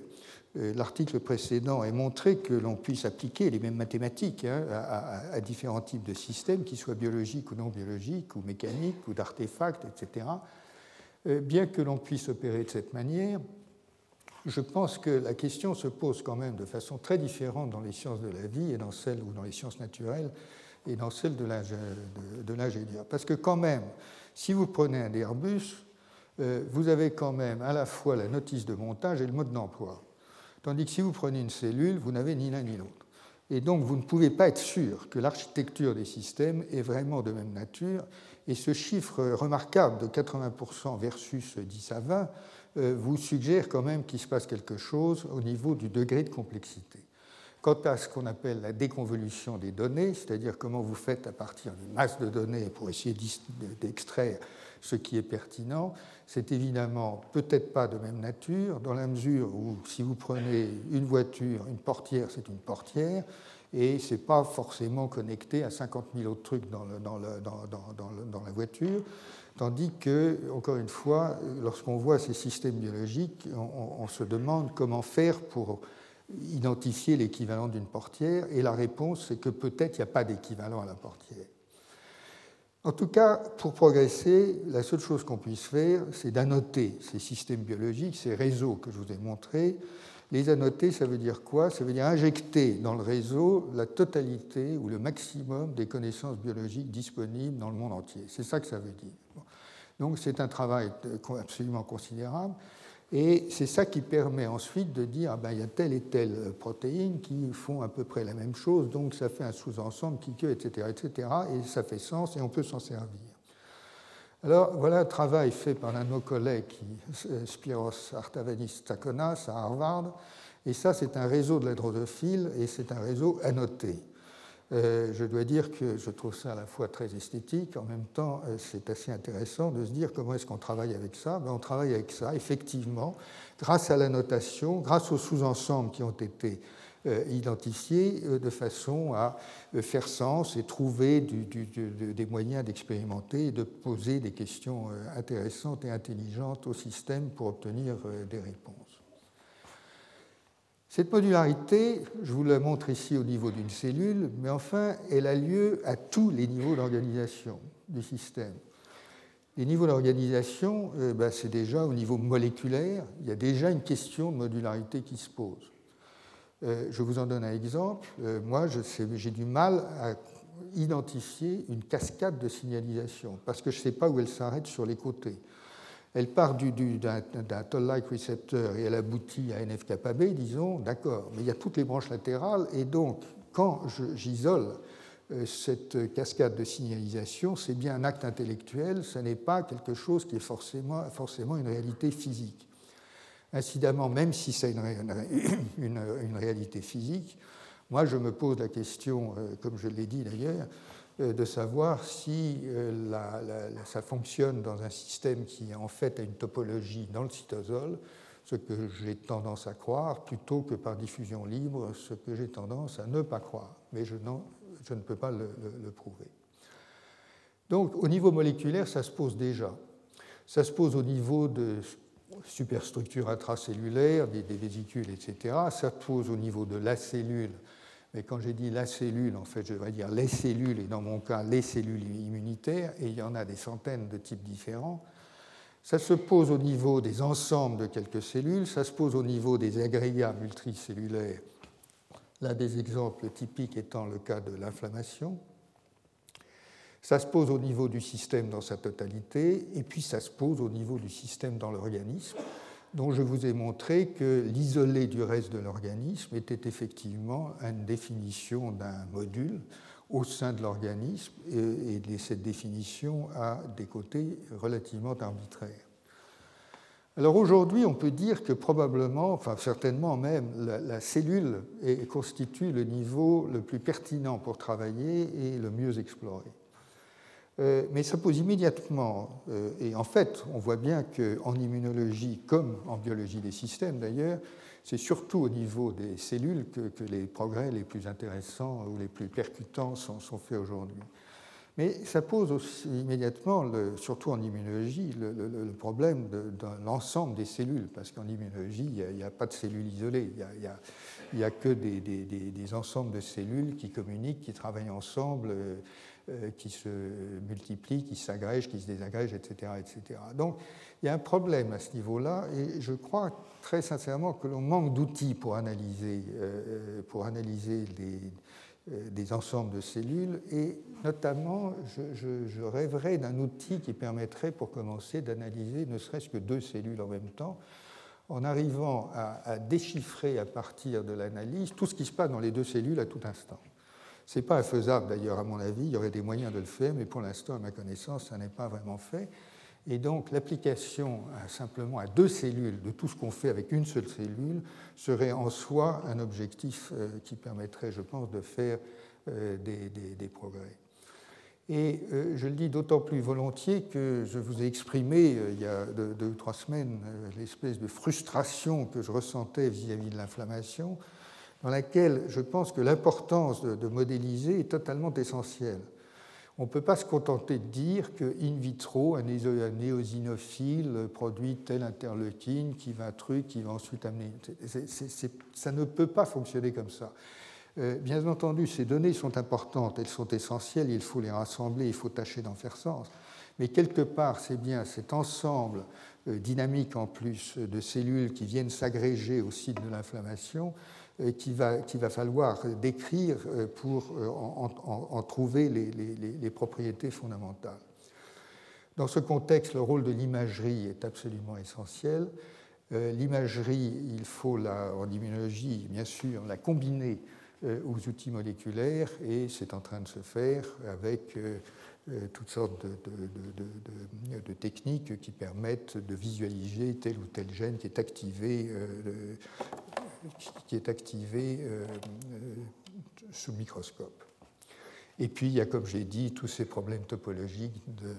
[SPEAKER 2] euh, l'article précédent ait montré que l'on puisse appliquer les mêmes mathématiques hein, à, différents types de systèmes, qu'ils soient biologiques ou non biologiques, ou mécaniques, ou d'artefacts, etc., bien que l'on puisse opérer de cette manière, je pense que la question se pose quand même de façon très différente dans les sciences de la vie et dans celles ou dans les sciences naturelles et dans celles de l'ingénieur. Parce que quand même, si vous prenez un Airbus, euh, vous avez quand même à la fois la notice de montage et le mode d'emploi. Tandis que si vous prenez une cellule, vous n'avez ni l'un ni l'autre. Et donc vous ne pouvez pas être sûr que l'architecture des systèmes est vraiment de même nature. Et ce chiffre remarquable de 80% versus 10 à 20 euh, vous suggère quand même qu'il se passe quelque chose au niveau du degré de complexité. Quant à ce qu'on appelle la déconvolution des données, c'est-à-dire comment vous faites à partir d'une masse de données pour essayer d'extraire ce qui est pertinent, c'est évidemment peut-être pas de même nature, dans la mesure où si vous prenez une voiture, une portière, c'est une portière, et ce n'est pas forcément connecté à 50 000 autres trucs dans, dans, dans la voiture. Tandis que, encore une fois, lorsqu'on voit ces systèmes biologiques, on, se demande comment faire pour identifier l'équivalent d'une portière, et la réponse, c'est que peut-être il n'y a pas d'équivalent à la portière. En tout cas, pour progresser, la seule chose qu'on puisse faire, c'est d'annoter ces systèmes biologiques, ces réseaux que je vous ai montrés. Les annoter, ça veut dire quoi? Ça veut dire injecter dans le réseau la totalité ou le maximum des connaissances biologiques disponibles dans le monde entier. C'est ça que ça veut dire. Donc c'est un travail absolument considérable. Et c'est ça qui permet ensuite de dire, ah ben, il y a telle et telle protéine qui font à peu près la même chose, donc ça fait un sous-ensemble qui que, etc., etc., et ça fait sens et on peut s'en servir. Alors voilà un travail fait par un de nos collègues, Spiros Artavanis Tsakonas à Harvard, et ça c'est un réseau de la et c'est un réseau annoté. Euh, je dois dire que je trouve ça à la fois très esthétique, en même temps euh, c'est assez intéressant de se dire comment est-ce qu'on travaille avec ça. Ben, on travaille avec ça, effectivement, grâce à la notation, grâce aux sous-ensembles qui ont été identifier de façon à faire sens et trouver des moyens d'expérimenter et de poser des questions intéressantes et intelligentes au système pour obtenir des réponses. Cette modularité, je vous la montre ici au niveau d'une cellule, mais enfin, elle a lieu à tous les niveaux d'organisation du système. Les niveaux d'organisation, euh, ben, c'est déjà au niveau moléculaire, il y a déjà une question de modularité qui se pose. Euh, je vous en donne un exemple. Euh, moi, j'ai du mal à identifier une cascade de signalisation parce que je ne sais pas où elle s'arrête sur les côtés elle part d'un toll-like receptor et elle aboutit à NF-kappa-B, disons, d'accord, mais il y a toutes les branches latérales, et donc, quand j'isole euh, cette cascade de signalisation, c'est bien un acte intellectuel, ce n'est pas quelque chose qui est forcément, une réalité physique. Incidemment, même si c'est une, une, réalité physique, moi je me pose la question, euh, comme je l'ai dit d'ailleurs, de savoir si euh, ça fonctionne dans un système qui en fait a une topologie dans le cytosol, ce que j'ai tendance à croire, plutôt que par diffusion libre, ce que j'ai tendance à ne pas croire. Mais je, ne peux pas le, prouver. Donc au niveau moléculaire, ça se pose déjà. Ça se pose au niveau de superstructures intracellulaires, des vésicules, etc. Ça se pose au niveau de la cellule mais quand j'ai dit la cellule, en fait, je vais dire les cellules, et dans mon cas, les cellules immunitaires, et il y en a des centaines de types différents. Ça se pose au niveau des ensembles de quelques cellules, ça se pose au niveau des agrégats multicellulaires, là des exemples typiques étant le cas de l'inflammation. Ça se pose au niveau du système dans sa totalité, et puis ça se pose au niveau du système dans l'organisme dont je vous ai montré que l'isolé du reste de l'organisme était effectivement une définition d'un module au sein de l'organisme et, cette définition a des côtés relativement arbitraires. Alors aujourd'hui, on peut dire que probablement, enfin certainement même, la, cellule constitue le niveau le plus pertinent pour travailler et le mieux explorer. Euh, mais ça pose immédiatement, euh, et en fait, on voit bien qu'en immunologie, comme en biologie des systèmes d'ailleurs, c'est surtout au niveau des cellules que, les progrès les plus intéressants ou les plus percutants sont, faits aujourd'hui. Mais ça pose aussi immédiatement, surtout en immunologie, le, problème de, l'ensemble des cellules, parce qu'en immunologie, il n'y a, pas de cellules isolées, il n'y a, que des, ensembles de cellules qui communiquent, qui travaillent ensemble euh, qui se multiplient, qui s'agrègent, qui se désagrègent, etc., etc. Donc il y a un problème à ce niveau-là et je crois très sincèrement que l'on manque d'outils pour analyser, euh, pour analyser euh, des ensembles de cellules et notamment je, rêverais d'un outil qui permettrait pour commencer d'analyser ne serait-ce que deux cellules en même temps en arrivant à déchiffrer à partir de l'analyse tout ce qui se passe dans les deux cellules à tout instant. Ce n'est pas infaisable d'ailleurs, à mon avis, il y aurait des moyens de le faire, mais pour l'instant, à ma connaissance, ça n'est pas vraiment fait. Et donc l'application simplement à deux cellules de tout ce qu'on fait avec une seule cellule serait en soi un objectif euh, qui permettrait, je pense, de faire euh, des, progrès. Et euh, je le dis d'autant plus volontiers que je vous ai exprimé il y a deux, ou trois semaines l'espèce de frustration que je ressentais vis à -vis de l'inflammation dans laquelle je pense que l'importance de, modéliser est totalement essentielle. On ne peut pas se contenter de dire que in vitro, un néosinophile produit telle interleukine qui va un truc, qui va ensuite amener. ça ne peut pas fonctionner comme ça. Euh, bien entendu, ces données sont importantes, elles sont essentielles, il faut les rassembler, il faut tâcher d'en faire sens. Mais quelque part, c'est bien cet ensemble euh, dynamique en plus de cellules qui viennent s'agréger au site de l'inflammation qu'il va, falloir décrire euh, pour euh, en, trouver les, propriétés fondamentales. Dans ce contexte, le rôle de l'imagerie est absolument essentiel. Euh, l'imagerie, il faut la, en immunologie, bien sûr, la combiner aux outils moléculaires et c'est en train de se faire avec toutes sortes de, techniques qui permettent de visualiser tel ou tel gène qui est activé qui est activé euh, euh, sous microscope. Et puis, il y a, comme j'ai dit, tous ces problèmes topologiques de,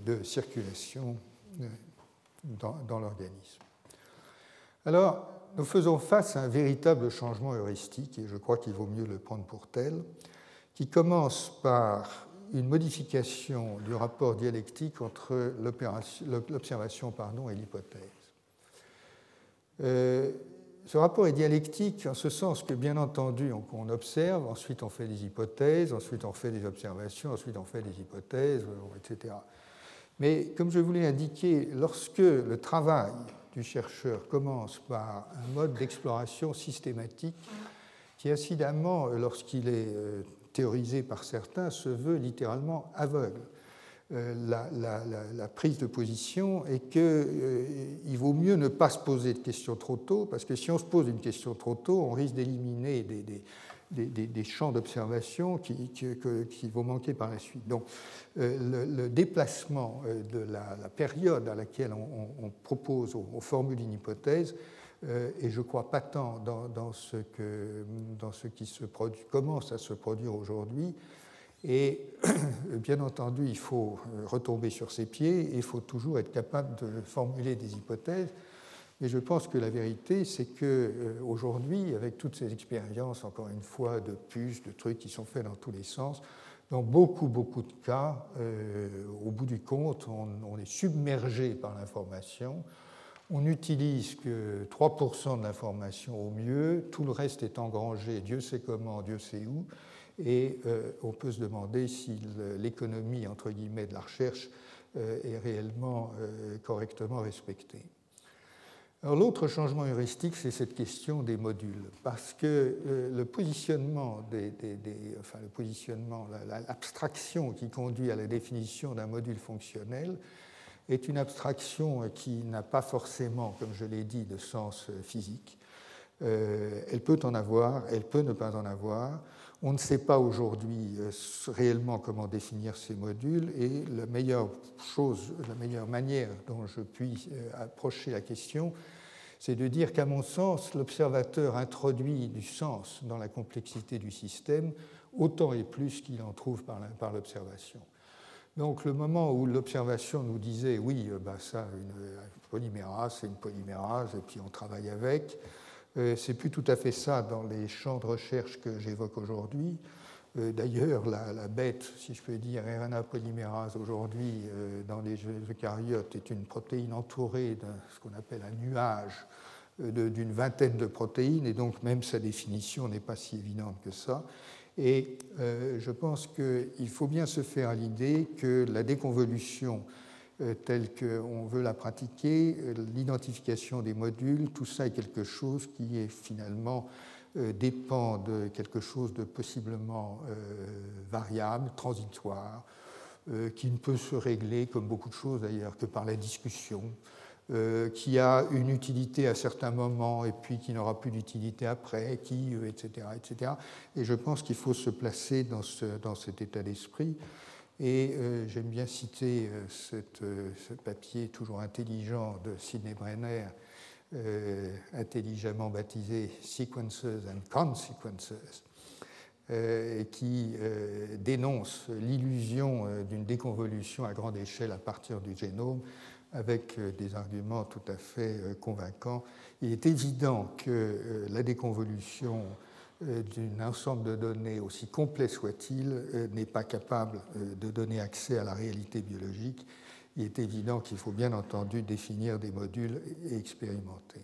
[SPEAKER 2] de circulation euh, dans, l'organisme. Alors, nous faisons face à un véritable changement heuristique, et je crois qu'il vaut mieux le prendre pour tel, qui commence par une modification du rapport dialectique entre l'observation et l'hypothèse. Ce rapport est dialectique en ce sens que, bien entendu, on, observe, ensuite on fait des hypothèses, ensuite on fait des observations, ensuite on fait des hypothèses, etc. Mais comme je vous l'ai indiqué, lorsque le travail du chercheur commence par un mode d'exploration systématique qui, incidemment, lorsqu'il est euh, théorisé par certains, se veut littéralement aveugle. Euh, la, prise de position et qu'il euh, vaut mieux ne pas se poser de questions trop tôt, parce que si on se pose une question trop tôt, on risque d'éliminer des, champs d'observation qui, vont manquer par la suite. Donc euh, le, déplacement de la, période à laquelle on, propose, on, formule une hypothèse, et je crois pas tant dans, ce, qui se commence à se produire aujourd'hui, et bien entendu, il faut euh, retomber sur ses pieds il faut toujours être capable de formuler des hypothèses. Mais je pense que la vérité, c'est qu'aujourd'hui, euh, avec toutes ces expériences, encore une fois, de puces, de trucs qui sont faits dans tous les sens, dans beaucoup, beaucoup de cas, euh, au bout du compte, on, est submergé par l'information. On n'utilise que 3% de l'information au mieux, tout le reste est engrangé, Dieu sait comment, Dieu sait où et euh, on peut se demander si l'économie entre guillemets de la recherche euh, est réellement euh, correctement respectée. L'autre changement heuristique, c'est cette question des modules, parce que le positionnement, enfin, le positionnement, l'abstraction qui conduit à la définition d'un module fonctionnel est une abstraction qui n'a pas forcément, comme je l'ai dit, de sens physique. elle peut en avoir, elle peut ne pas en avoir. On ne sait pas aujourd'hui euh, réellement comment définir ces modules et la meilleure chose, la meilleure manière dont je puis euh, approcher la question, c'est de dire qu'à mon sens, l'observateur introduit du sens dans la complexité du système autant et plus qu'il en trouve par l'observation. Donc le moment où l'observation nous disait oui, bah, ça, une polymérase, c'est une polymérase, et puis on travaille avec, c'est plus tout à fait ça dans les champs de recherche que j'évoque aujourd'hui. Euh, d'ailleurs, la, bête, si je peux dire, RNA polymérase aujourd'hui euh, dans les eucaryotes est une protéine entourée de ce qu'on appelle un nuage d'une vingtaine de protéines, et donc même sa définition n'est pas si évidente que ça. Et je pense qu'il faut bien se faire l'idée que la déconvolution euh, telle qu'on veut la pratiquer, euh, l'identification des modules, tout ça est quelque chose qui est finalement euh, dépend de quelque chose de possiblement variable, transitoire, qui ne peut se régler, comme beaucoup de choses d'ailleurs, que par la discussion, qui a une utilité à certains moments et puis qui n'aura plus d'utilité après, etc., etc. Et je pense qu'il faut se placer dans, ce, dans cet état d'esprit. Et euh, j'aime bien citer euh, euh, ce papier toujours intelligent de Sidney Brenner, intelligemment baptisé Sequences and Consequences, qui dénonce l'illusion d'une déconvolution à grande échelle à partir du génome avec des arguments tout à fait convaincants. Il est évident que la déconvolution d'un ensemble de données, aussi complet soit-il, euh, n'est pas capable euh, de donner accès à la réalité biologique, il est évident qu'il faut bien entendu définir des modules et expérimenter.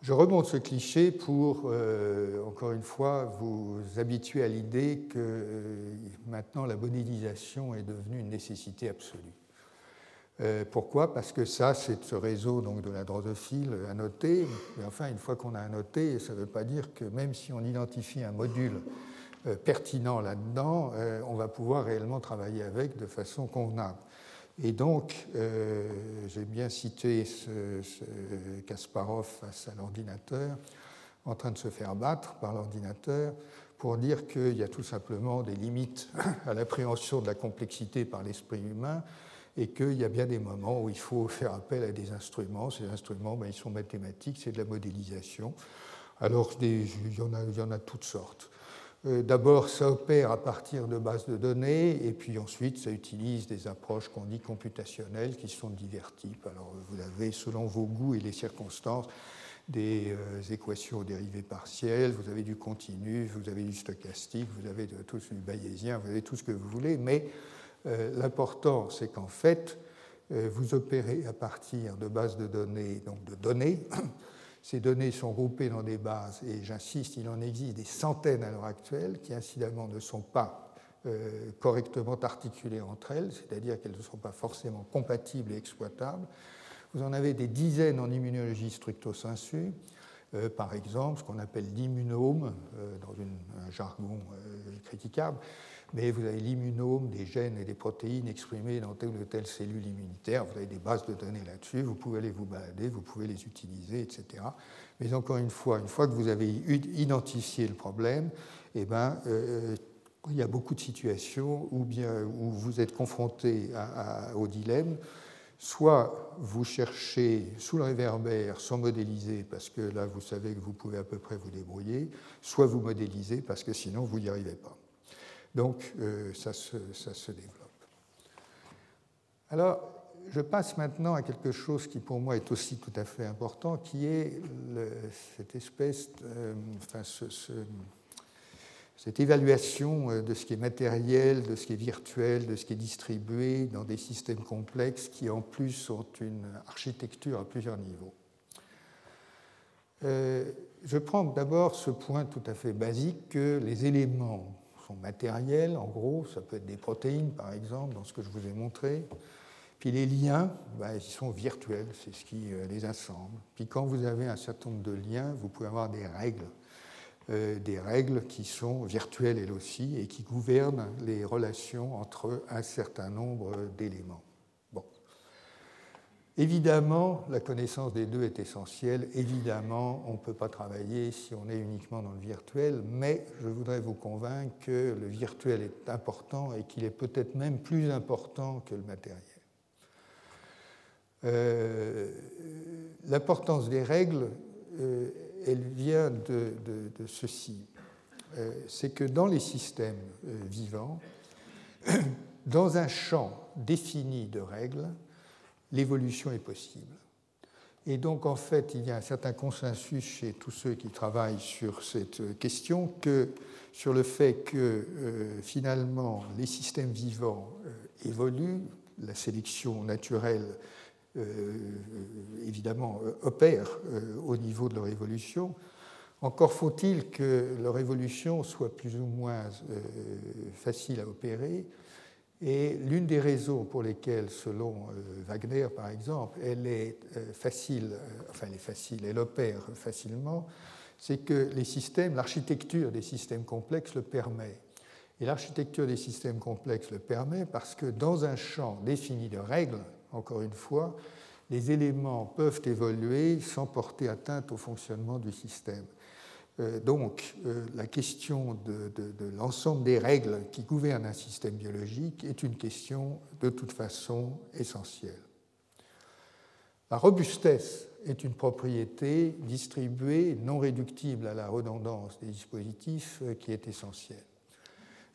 [SPEAKER 2] Je remonte ce cliché pour, encore une fois, vous habituer à l'idée que maintenant la modélisation est devenue une nécessité absolue. Euh, pourquoi? Parce que ça, c'est ce réseau donc, de la drosophile annoté. Mais enfin, une fois qu'on a annoté, ça ne veut pas dire que même si on identifie un module euh, pertinent là-dedans, euh, on va pouvoir réellement travailler avec de façon convenable. Et donc, j'ai bien cité ce, Kasparov face à l'ordinateur, en train de se faire battre par l'ordinateur, pour dire qu'il y a tout simplement des limites à l'appréhension de la complexité par l'esprit humain et qu'il y a bien des moments où il faut faire appel à des instruments. Ces instruments, ben, ils sont mathématiques, c'est de la modélisation. Alors, il, y en a, toutes sortes. Euh, d'abord, ça opère à partir de bases de données, et puis ensuite, ça utilise des approches qu'on dit computationnelles, qui sont de divers types. Alors, vous avez, selon vos goûts et les circonstances, des euh, équations dérivées partielles, vous avez du continu, vous avez du stochastique, vous avez de, tout du bayésien, vous avez tout ce que vous voulez, mais l'important, c'est qu'en fait, vous opérez à partir de bases de données, donc de données, ces données sont groupées dans des bases, et j'insiste, il en existe des centaines à l'heure actuelle qui, incidemment, ne sont pas euh, correctement articulées entre elles, c'est-à-dire qu'elles ne sont pas forcément compatibles et exploitables. Vous en avez des dizaines en immunologie stricto sensu, euh, par exemple, ce qu'on appelle l'immunome, euh, dans un jargon critiquable, mais vous avez l'immunome des gènes et des protéines exprimés dans telle ou telle cellule immunitaire, vous avez des bases de données là-dessus, vous pouvez aller vous balader, vous pouvez les utiliser, etc. Mais encore une fois, une fois que vous avez identifié le problème, eh ben, euh, il y a beaucoup de situations où, bien, où vous êtes confronté au dilemme. Soit vous cherchez sous le réverbère sans modéliser, parce que là vous savez que vous pouvez à peu près vous débrouiller, soit vous modélisez parce que sinon vous n'y arrivez pas. Donc euh, ça, se, développe. Alors, je passe maintenant à quelque chose qui pour moi est aussi tout à fait important, qui est cette espèce, enfin, cette évaluation euh, de ce qui est matériel, de ce qui est virtuel, de ce qui est distribué dans des systèmes complexes qui en plus ont une architecture à plusieurs niveaux. Euh, je prends d'abord ce point tout à fait basique que les éléments matériels, en gros, ça peut être des protéines par exemple, dans ce que je vous ai montré. Puis les liens, bah, ils sont virtuels, c'est ce qui euh, les assemble. Puis quand vous avez un certain nombre de liens, vous pouvez avoir des règles, des règles qui sont virtuelles elles aussi et qui gouvernent les relations entre un certain nombre d'éléments. Évidemment, la connaissance des deux est essentielle. Évidemment, on ne peut pas travailler si on est uniquement dans le virtuel, mais je voudrais vous convaincre que le virtuel est important et qu'il est peut-être même plus important que le matériel. Euh, l'importance des règles, euh, elle vient de, ceci. Euh, c'est que dans les systèmes vivants, dans un champ défini de règles, l'évolution est possible. Et donc, en fait, il y a un certain consensus chez tous ceux qui travaillent sur cette question que, sur le fait que euh, finalement les systèmes vivants euh, évoluent, la sélection naturelle euh, évidemment opère au niveau de leur évolution. Encore faut-il que leur évolution soit plus ou moins facile à opérer et l'une des raisons pour lesquelles, selon euh, Wagner par exemple, elle est euh, facile, euh, enfin elle est facile, elle opère facilement, c'est que les systèmes, l'architecture des systèmes complexes le permet. Et l'architecture des systèmes complexes le permet parce que dans un champ défini de règles, encore une fois, les éléments peuvent évoluer sans porter atteinte au fonctionnement du système. Euh, donc, euh, la question de, l'ensemble des règles qui gouvernent un système biologique est une question de toute façon essentielle. La robustesse est une propriété distribuée, non réductible à la redondance des dispositifs, euh, qui est essentielle.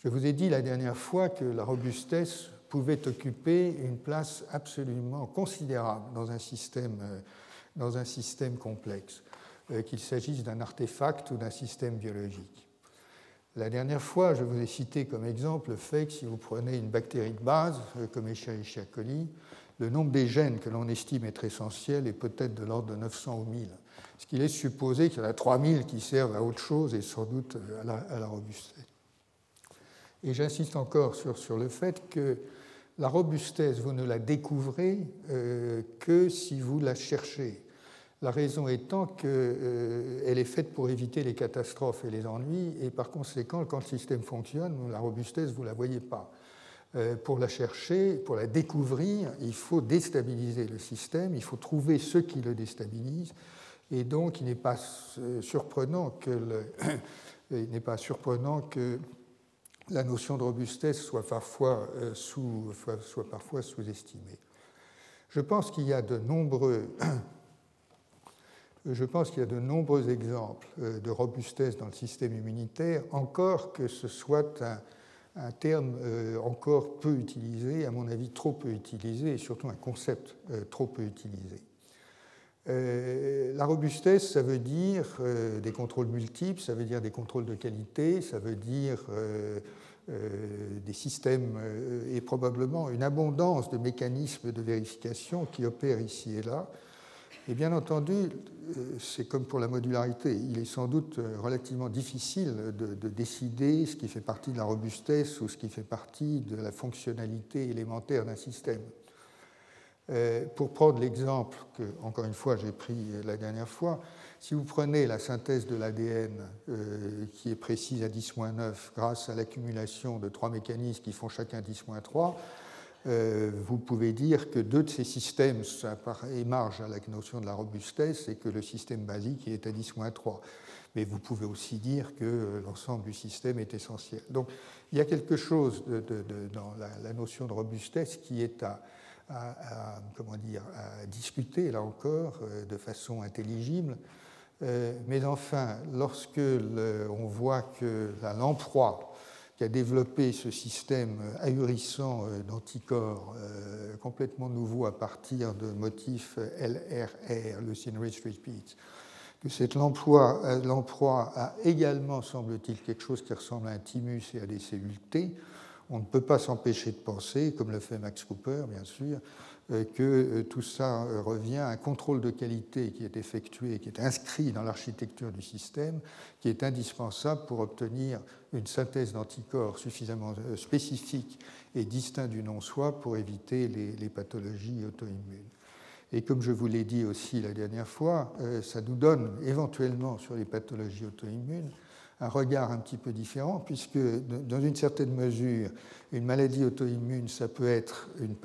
[SPEAKER 2] Je vous ai dit la dernière fois que la robustesse pouvait occuper une place absolument considérable dans un système, dans un système complexe. Euh, qu'il s'agisse d'un artefact ou d'un système biologique. La dernière fois, je vous ai cité comme exemple le fait que si vous prenez une bactérie de base, euh, comme Escherichia coli, le nombre des gènes que l'on estime être essentiel est peut-être de l'ordre de 900 ou 1000. Ce qui laisse supposer qu'il y en a 3000 qui servent à autre chose et sans doute à la, robustesse. Et j'insiste encore sur, sur, le fait que la robustesse, vous ne la découvrez euh, que si vous la cherchez. La raison étant qu'elle euh, est faite pour éviter les catastrophes et les ennuis, et par conséquent, quand le système fonctionne, la robustesse, vous ne la voyez pas. Euh, pour la chercher, pour la découvrir, il faut déstabiliser le système, il faut trouver ce qui le déstabilise, et donc il n'est pas euh, surprenant que, n'est pas surprenant que la notion de robustesse soit parfois, sous, soit parfois sous-estimée. Je pense qu'il y a de nombreux y a de exemples robustesse dans le système immunitaire, encore que ce soit un, un terme encore peu utilisé, à mon avis trop peu utilisé, et surtout un concept trop peu utilisé. Euh, la robustesse, ça veut dire euh, des contrôles multiples, ça veut dire des contrôles de qualité, ça veut dire euh, des systèmes et probablement une abondance de mécanismes de vérification qui opèrent ici et là. Et bien entendu, c'est comme pour la modularité, il est sans doute relativement difficile de, de, décider ce qui fait partie de la robustesse ou ce qui fait partie de la fonctionnalité élémentaire d'un système. Euh, pour prendre l'exemple que, encore une fois, j'ai pris la dernière fois, si vous prenez la synthèse de l'ADN euh, qui est précise à 10-9 grâce à l'accumulation de trois mécanismes qui font chacun 10-3, euh, vous pouvez dire que deux de ces systèmes émargent à la notion de la robustesse et que le système basique est à 10-3. Mais vous pouvez aussi dire que l'ensemble du système est essentiel. Donc il y a quelque chose dans la, notion de robustesse qui est à, à, discuter, là encore, euh, de façon intelligible. Euh, mais enfin, lorsque on voit que l'emploi qui a développé ce système ahurissant euh, d'anticorps complètement nouveau à partir de motifs LRR, Leucine Rich Repeats, que cet emploi, l'emploi a également, semble-t-il, quelque chose qui ressemble à un thymus et à des cellules T, on ne peut pas s'empêcher de penser, comme le fait Max Cooper, bien sûr, euh, que euh, tout ça euh, revient à un contrôle de qualité qui est effectué, qui est inscrit dans l'architecture du système, qui est indispensable pour obtenir une synthèse d'anticorps suffisamment spécifique et distincte du non-soi pour éviter les, pathologies auto-immunes. Et comme je vous l'ai dit aussi la dernière fois, ça nous donne éventuellement sur les pathologies auto-immunes un regard un petit peu différent, puisque dans une certaine mesure, une maladie auto-immune, ça peut être une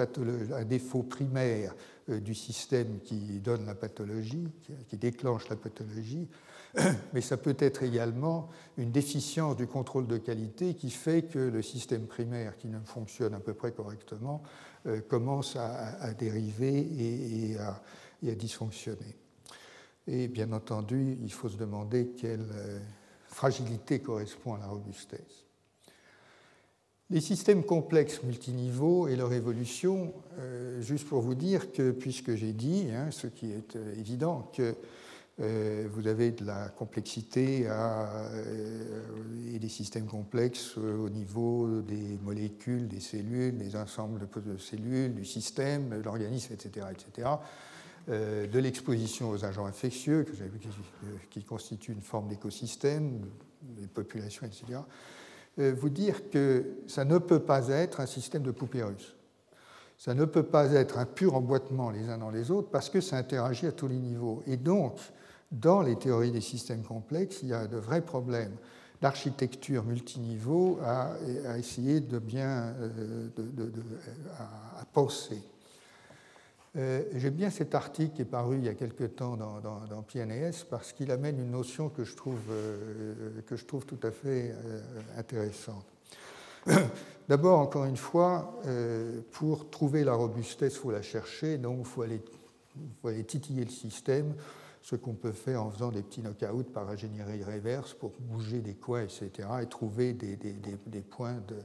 [SPEAKER 2] un défaut primaire euh, du système qui donne la pathologie, qui déclenche la pathologie, mais ça peut être également une déficience du contrôle de qualité qui fait que le système primaire, qui ne fonctionne à peu près correctement, euh, commence à, dériver et, à, et, à, dysfonctionner. Et bien entendu, il faut se demander quelle euh, fragilité correspond à la robustesse. Les systèmes complexes multiniveaux et leur évolution, euh, juste pour vous dire que, puisque j'ai dit, hein, ce qui est euh, évident, que euh, vous avez de la complexité et des systèmes complexes au niveau des molécules, des cellules, des ensembles de cellules, du système, de l'organisme, etc., etc. Euh, de l'exposition aux agents infectieux, que vu, qui, constituent une forme d'écosystème, des populations, etc., euh, vous dire que ça ne peut pas être un système de poupées russes. Ça ne peut pas être un pur emboîtement les uns dans les autres parce que ça interagit à tous les niveaux. Et donc, dans les théories des systèmes complexes, il y a de vrais problèmes d'architecture multiniveau à, à, essayer de bien euh, à penser. Euh, j'aime bien cet article qui est paru il y a quelque temps dans, dans, PNAS parce qu'il amène une notion que je trouve, euh, que je trouve tout à fait euh, intéressante. D'abord, encore une fois, pour trouver la robustesse, il faut la chercher, donc il faut aller, titiller le système, ce qu'on peut faire en faisant des petits knockouts par ingénierie reverse pour bouger des coins, etc., et trouver des, points, de,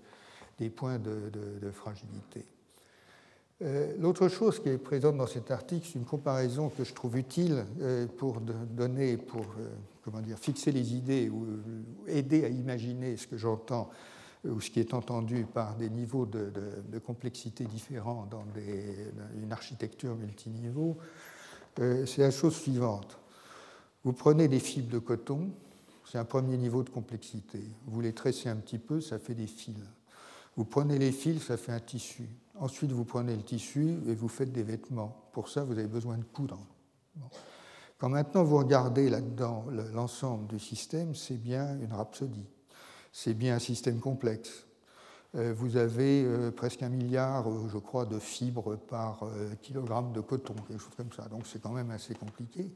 [SPEAKER 2] des points de fragilité. Euh, l'autre chose qui est présente dans cet article, c'est une comparaison que je trouve utile euh, pour donner, pour euh, comment dire, fixer les idées ou aider à imaginer ce que j'entends ou ce qui est entendu par des niveaux de, complexité différents dans une architecture multiniveau. C'est la chose suivante. Vous prenez des fibres de coton, c'est un premier niveau de complexité. Vous les tressez un petit peu, ça fait des fils. Vous prenez les fils, ça fait un tissu. Ensuite, vous prenez le tissu et vous faites des vêtements. Pour ça, vous avez besoin de coudre. Quand maintenant vous regardez là-dedans l'ensemble du système, c'est bien une rhapsodie. C'est bien un système complexe. Euh, vous avez euh, presque un milliard, euh, je crois, de fibres par kilogramme de coton, quelque chose comme ça. Donc c'est quand même assez compliqué.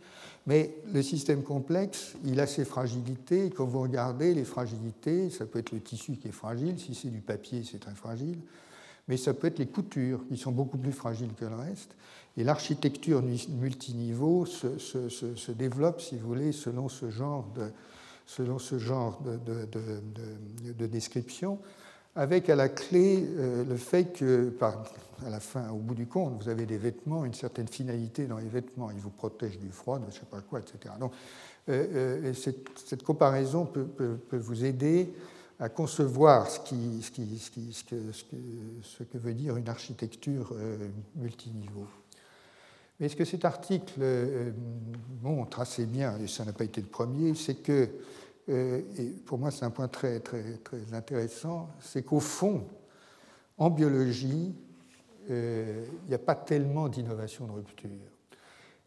[SPEAKER 2] Mais le système complexe, il a ses fragilités. Quand vous regardez les fragilités, ça peut être le tissu qui est fragile. Si c'est du papier, c'est très fragile. Mais ça peut être les coutures qui sont beaucoup plus fragiles que le reste. Et l'architecture multiniveau se, se, développe, si vous voulez, selon ce genre de, description, avec à la clé euh, le fait que, à la fin, au bout du compte, vous avez des vêtements, une certaine finalité dans les vêtements. Ils vous protègent du froid, de je ne sais pas quoi, etc. Donc, euh, euh, cette, comparaison peut, vous aider à concevoir ce, que, veut dire une architecture multiniveau. Mais ce que cet article montre assez bien, et ça n'a pas été le premier, c'est que euh, et pour moi c'est un point très, très, intéressant, c'est qu'au fond, en biologie, euh, il n'y a pas tellement d'innovation de rupture.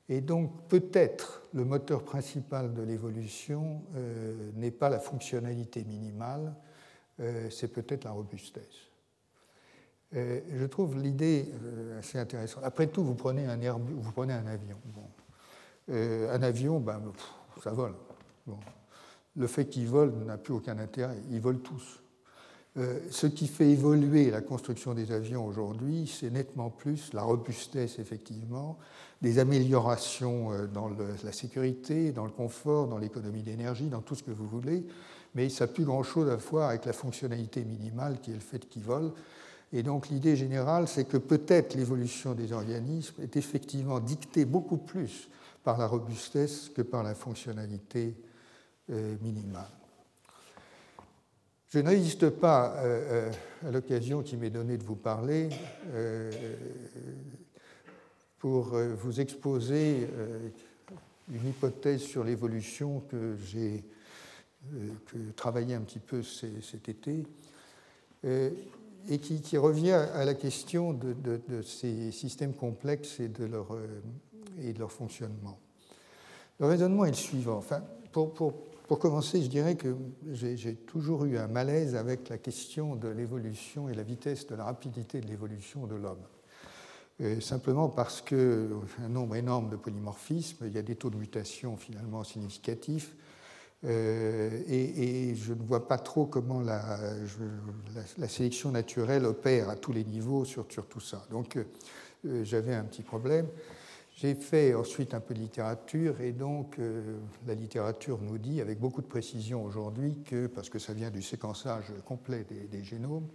[SPEAKER 2] Et donc peut-être le moteur principal de l'évolution euh, n'est pas la fonctionnalité minimale, c'est peut-être la robustesse. je trouve l'idée assez intéressante. Après tout, vous prenez un, avion. Un avion, ben, ça vole. Le fait qu'ils volent n'a plus aucun intérêt. Ils volent tous. Euh, ce qui fait évoluer la construction des avions aujourd'hui, c'est nettement plus la robustesse, effectivement, des améliorations euh, dans la sécurité, dans le confort, dans l'économie d'énergie, dans tout ce que vous voulez, mais ça n'a plus grand-chose à voir avec la fonctionnalité minimale qui est le fait qu'ils volent. Et donc l'idée générale, c'est que peut-être l'évolution des organismes est effectivement dictée beaucoup plus par la robustesse que par la fonctionnalité euh, minimale. Je ne pas euh, euh, à l'occasion qui m'est donnée de vous parler pour vous exposer une hypothèse sur l'évolution que j'ai travaillé un petit peu cet été et qui, revient à la question de, ces systèmes complexes et de, leur, et de leur fonctionnement. Le raisonnement est le suivant. Enfin, pour, pour, pour commencer, je dirais que j'ai toujours eu un malaise avec la question de l'évolution et la vitesse de la rapidité de l'évolution de l'homme. Simplement parce qu'un nombre énorme de polymorphismes, il y a des taux de mutation finalement significatifs, euh, et, je ne vois pas trop comment la, sélection naturelle opère à tous les niveaux sur, tout ça. Donc euh, j'avais un petit problème. J'ai fait ensuite un peu de littérature et donc euh, la littérature nous dit avec beaucoup de précision aujourd'hui que, parce que ça vient du séquençage complet des, génomes,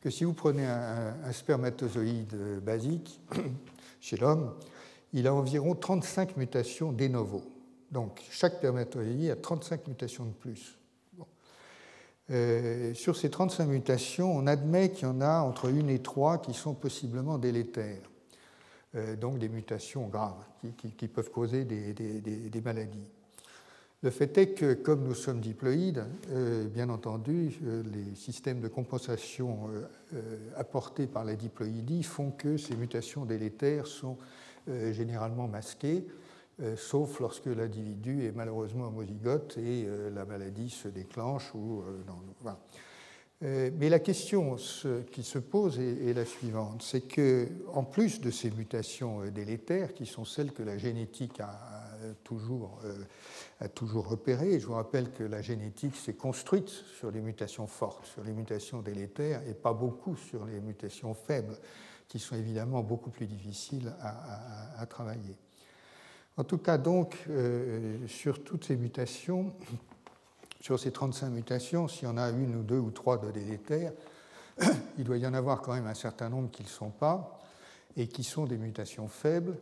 [SPEAKER 2] que si vous prenez un, spermatozoïde basique chez l'homme, il a environ 35 mutations de novo. Donc chaque spermatozoïde a 35 mutations de plus. Euh, sur ces 35 mutations, on admet qu'il y en a entre une et trois qui sont possiblement délétères. Euh, donc des mutations graves qui, peuvent causer des, maladies. Le fait est que, comme nous sommes diploïdes, euh, bien entendu, les systèmes de compensation apportés par la diploïdie font que ces mutations délétères sont généralement masquées, sauf lorsque l'individu est malheureusement homozygote et la maladie se déclenche. Euh, mais la question qui se pose est la suivante c'est que, en plus de ces mutations euh, délétères, qui sont celles que la génétique euh, a toujours repérées, je vous rappelle que la génétique s'est construite sur les mutations fortes, sur les mutations délétères, et pas beaucoup sur les mutations faibles, qui sont évidemment beaucoup plus difficiles à, travailler. En tout cas, donc, sur toutes ces mutations, sur ces 35 mutations, s'il y en a une ou deux ou trois de délétères, il doit y en avoir quand même un certain nombre qui ne le sont pas et qui sont des mutations faibles.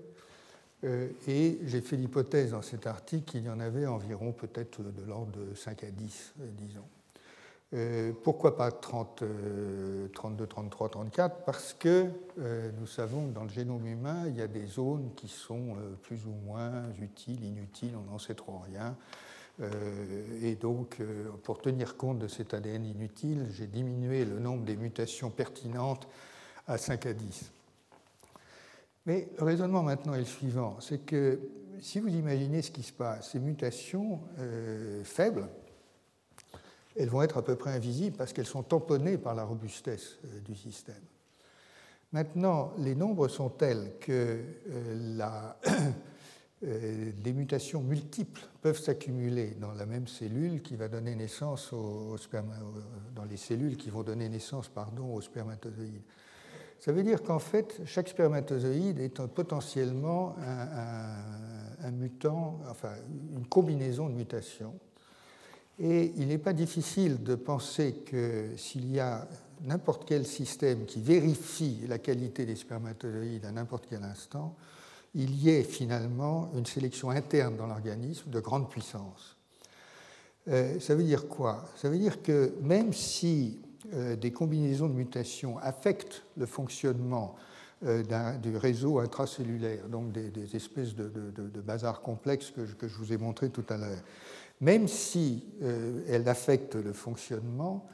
[SPEAKER 2] Euh, et j'ai fait l'hypothèse dans cet article qu'il y en avait environ peut-être de l'ordre de 5 à 10, euh, disons. Euh, pourquoi pas 30, 32, 33, 34 Parce que nous savons que dans le génome humain, il y a des zones qui sont plus ou moins utiles, inutiles, on n'en sait trop rien. Euh, et donc, euh, pour tenir compte de cet ADN inutile, j'ai diminué le nombre des mutations pertinentes à 5 à 10. Mais le raisonnement maintenant est le suivant, c'est que si vous imaginez ce qui se passe, ces mutations euh, faibles, elles vont être à peu près invisibles parce qu'elles sont tamponnées par la robustesse du système. Maintenant, les nombres sont tels que la euh, des mutations multiples peuvent s'accumuler dans la même cellule qui va donner naissance au, dans les cellules qui vont donner naissance pardon, aux spermatozoïdes. Ça veut dire qu'en fait, chaque spermatozoïde est potentiellement un, mutant, enfin une combinaison de mutations. Et il n'est pas difficile de penser que s'il y a n'importe quel système qui vérifie la qualité des spermatozoïdes à n'importe quel instant, il y ait finalement une sélection interne dans l'organisme de grande puissance. Euh, ça veut dire quoi? Ça veut dire que même si euh, des combinaisons de mutations affectent le fonctionnement euh, du réseau intracellulaire, donc des, espèces de, bazar complexes que je, vous ai montré tout à l'heure. Même si euh, elles affectent le fonctionnement,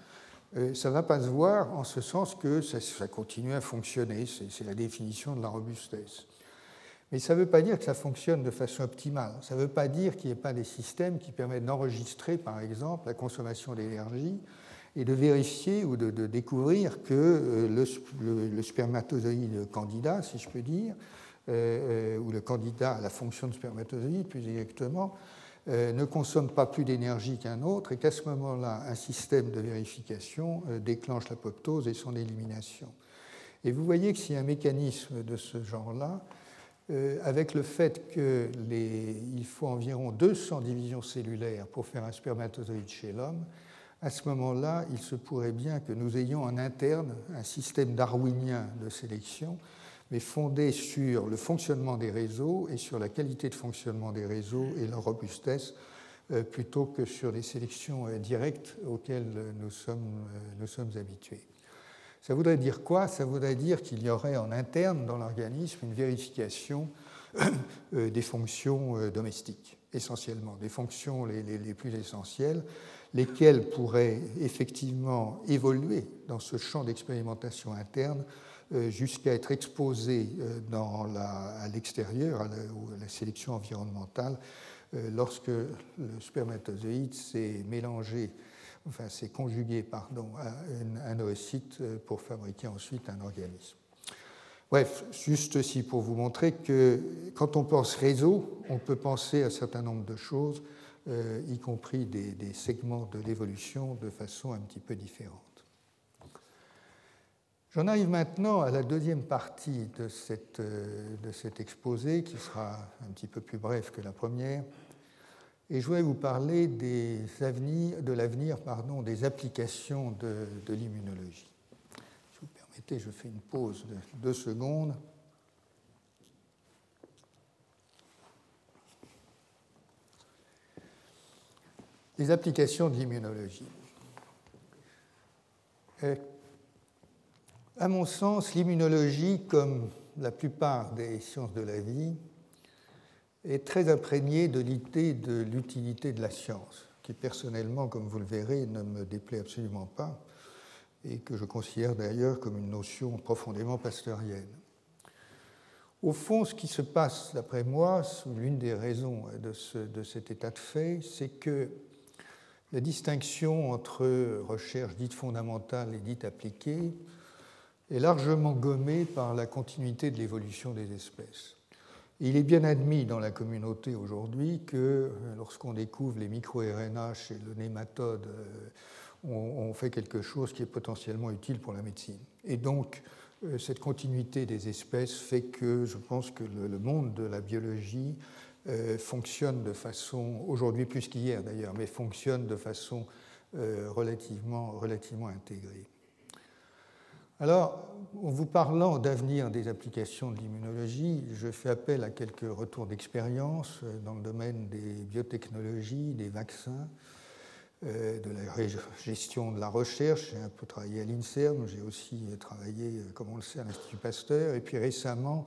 [SPEAKER 2] ça ne va pas se voir en ce sens que ça, continue à fonctionner, c'est la définition de la robustesse. Mais ça ne veut pas dire que ça fonctionne de façon optimale. Ça ne veut pas dire qu'il n'y ait pas des systèmes qui permettent d'enregistrer, par exemple, la consommation d'énergie et de vérifier ou de, découvrir que euh, le, spermatozoïde candidat, si je peux dire, euh, euh, ou le candidat à la fonction de spermatozoïde plus exactement, ne consomme pas plus d'énergie qu'un autre et qu'à ce moment-là, un système de vérification déclenche l'apoptose et son élimination. Et vous voyez que a un mécanisme de ce genre-là, avec le fait qu'il faut environ 200 divisions cellulaires pour faire un spermatozoïde chez l'homme, à ce moment-là, il se pourrait bien que nous ayons en interne un système darwinien de sélection, mais fondé sur le fonctionnement des réseaux et sur la qualité de fonctionnement des réseaux et leur robustesse, euh, plutôt que sur les sélections euh, directes auxquelles nous sommes, euh, nous sommes habitués. Ça voudrait dire quoi? Ça voudrait dire qu'il y aurait en interne dans l'organisme une vérification des fonctions domestiques, essentiellement, des fonctions les, plus essentielles lesquels pourraient effectivement évoluer dans ce champ d'expérimentation interne jusqu'à être exposés euh, à l'extérieur, à, la sélection environnementale, euh, lorsque le spermatozoïde s'est mélangé, enfin s'est conjugué pardon, à un oocyte pour fabriquer ensuite un organisme. Bref, juste aussi pour vous montrer que quand on pense réseau, on peut penser à un certain nombre de choses euh, y compris des, segments de l'évolution de façon un petit peu différente. J'en arrive maintenant à la deuxième partie euh, de, cet exposé, qui sera un petit peu plus bref que la première. Et je voudrais vous parler de l'avenir des applications de, de l'immunologie. Si vous permettez, je fais une pause de deux secondes. les applications de l'immunologie. À mon sens, l'immunologie, comme la plupart des sciences de la vie, est très imprégnée de l'idée de l'utilité de la science, qui personnellement, comme vous le verrez, ne me déplaît absolument pas, et que je considère d'ailleurs comme une notion profondément pasteurienne. Au fond, ce qui se passe, d'après moi, l'une des raisons de, de, cet état de fait, c'est que la distinction entre recherche dite fondamentale et dite appliquée est largement gommée par la continuité de l'évolution des espèces. Il est bien admis dans la communauté aujourd'hui que lorsqu'on découvre les micro-RNA chez le nématode, euh, on, fait quelque chose qui est potentiellement utile pour la médecine. Et donc, euh, cette continuité des espèces fait que je pense que le monde de la biologie euh, fonctionne de façon, aujourd'hui plus qu'hier d'ailleurs, mais fonctionne de façon euh, relativement, relativement intégrée. Alors, en vous parlant d'avenir des applications de l'immunologie, je fais appel à quelques retours d'expérience euh, dans le domaine des biotechnologies, des vaccins, de la gestion de la recherche. J'ai un peu travaillé à l'INSERM, j'ai aussi travaillé, comme on le sait, à l'Institut Pasteur, et puis récemment,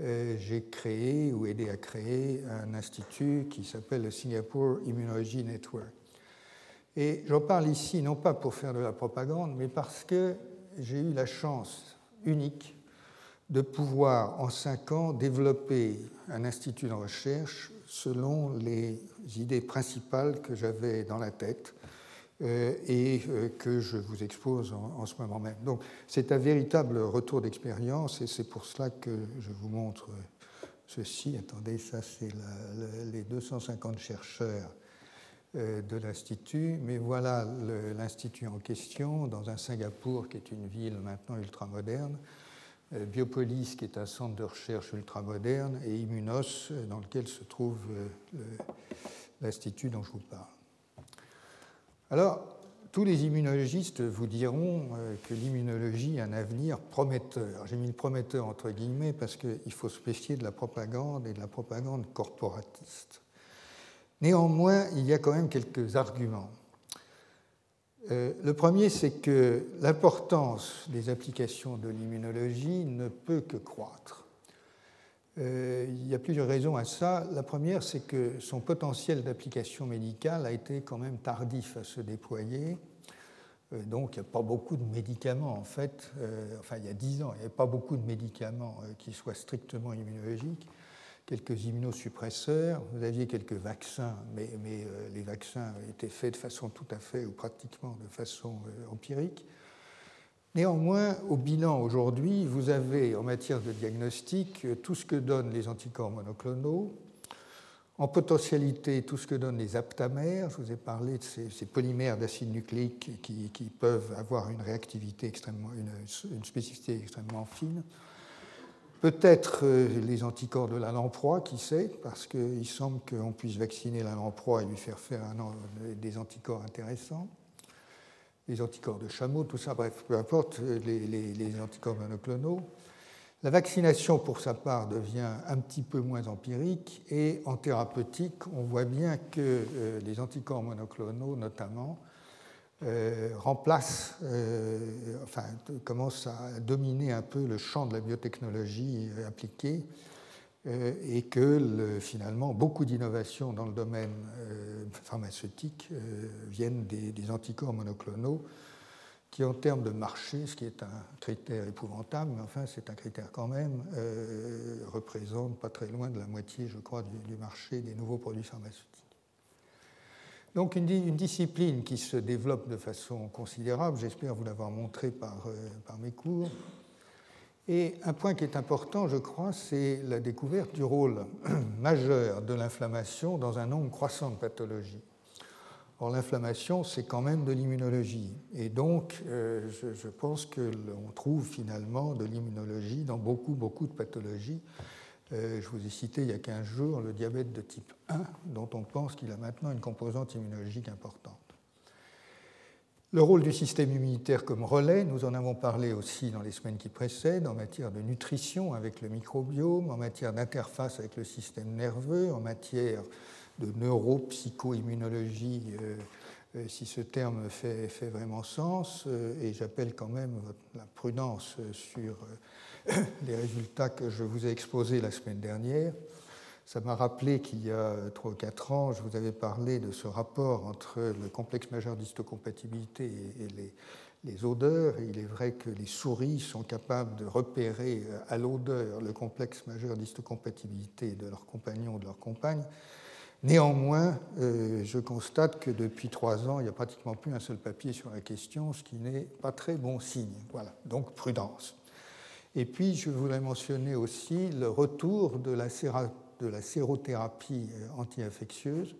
[SPEAKER 2] euh, j'ai créé ou aidé à créer un institut qui s'appelle le Singapore Immunology Network. Et j'en parle ici non pas pour faire de la propagande, mais parce que j'ai eu la chance unique de pouvoir en cinq ans développer un institut de recherche selon les idées principales que j'avais dans la tête euh, et euh, que je vous expose en, ce moment même. Donc c'est un véritable retour d'expérience et c'est pour cela que je vous montre ceci. Attendez, ça c'est les 250 chercheurs de l'Institut, mais voilà l'Institut en question dans un Singapour qui est une ville maintenant ultra moderne. Biopolis, qui est un centre de recherche ultramoderne, et Immunos, dans lequel se trouve l'institut dont je vous parle. Alors, tous les immunologistes vous diront euh, que l'immunologie a un avenir prometteur. J'ai mis le prometteur entre guillemets parce qu'il faut se méfier de la propagande et de la propagande corporatiste. Néanmoins, il y a quand même quelques arguments. Euh, le premier, c'est que l'importance des applications de l'immunologie ne peut que croître. Euh, il y a plusieurs raisons à ça. La première, c'est que son potentiel d'application médicale a été quand même tardif à se déployer. Euh, donc, il n'y a pas beaucoup de médicaments, en fait. Enfin, il y a dix ans, il n'y avait pas beaucoup de médicaments qui soient strictement immunologiques. Quelques immunosuppresseurs, vous aviez quelques vaccins, mais, mais les vaccins étaient faits de façon tout à fait ou pratiquement de façon empirique. Néanmoins, au bilan aujourd'hui, vous avez en matière de diagnostic tout ce que donnent les anticorps monoclonaux, en potentialité tout ce que donnent les aptamères. Je vous ai parlé de ces, polymères d'acide nucléique qui, peuvent avoir une réactivité extrêmement, une, spécificité extrêmement fine. Peut-être euh, les anticorps de la lamproie, qui sait, parce qu'il semble qu'on puisse vacciner la lamproie et lui faire faire des anticorps intéressants les anticorps de chameau, tout ça, bref, peu importe, les, anticorps monoclonaux. La vaccination, pour sa part, devient un petit peu moins empirique et en thérapeutique, on voit bien que euh, les anticorps monoclonaux, notamment, euh, remplacent, euh, enfin, commencent à dominer un peu le champ de la biotechnologie appliquée euh, et que finalement beaucoup d'innovations dans le domaine euh, pharmaceutique euh, viennent des, anticorps monoclonaux qui en termes de marché, ce qui est un critère épouvantable, mais enfin c'est un critère quand même, représente pas très loin de la moitié, je crois, du, marché des nouveaux produits pharmaceutiques. Donc une, discipline qui se développe de façon considérable, j'espère vous l'avoir montré par, par mes cours, et un point qui est important, je crois, c'est la découverte du rôle majeur de l'inflammation dans un nombre croissant de pathologies. Or, l'inflammation, c'est quand même de l'immunologie. Et donc, euh, je, pense qu'on trouve finalement de l'immunologie dans beaucoup, beaucoup de pathologies. Euh, je vous ai cité il y a 15 jours le diabète de type 1, dont on pense qu'il a maintenant une composante immunologique importante. Le rôle du système immunitaire comme relais, nous en avons parlé aussi dans les semaines qui précèdent, en matière de nutrition avec le microbiome, en matière d'interface avec le système nerveux, en matière de neuropsycho-immunologie, euh, euh, si ce terme fait, vraiment sens, et j'appelle quand même la prudence sur les résultats que je vous ai exposés la semaine dernière. Ça m'a rappelé qu'il y a 3 ou 4 ans, je vous avais parlé de ce rapport entre le complexe majeur d'histocompatibilité et les, odeurs. il est vrai que les souris sont capables de repérer euh, à l'odeur le complexe majeur d'histocompatibilité de leurs compagnons ou de leurs compagnes. Néanmoins, euh, je constate que depuis trois ans, il n'y a pratiquement plus un seul papier sur la question, ce qui n'est pas très bon signe. Voilà, donc prudence. Et puis, je voudrais mentionner aussi le retour de la de la sérothérapie euh, anti-infectieuse.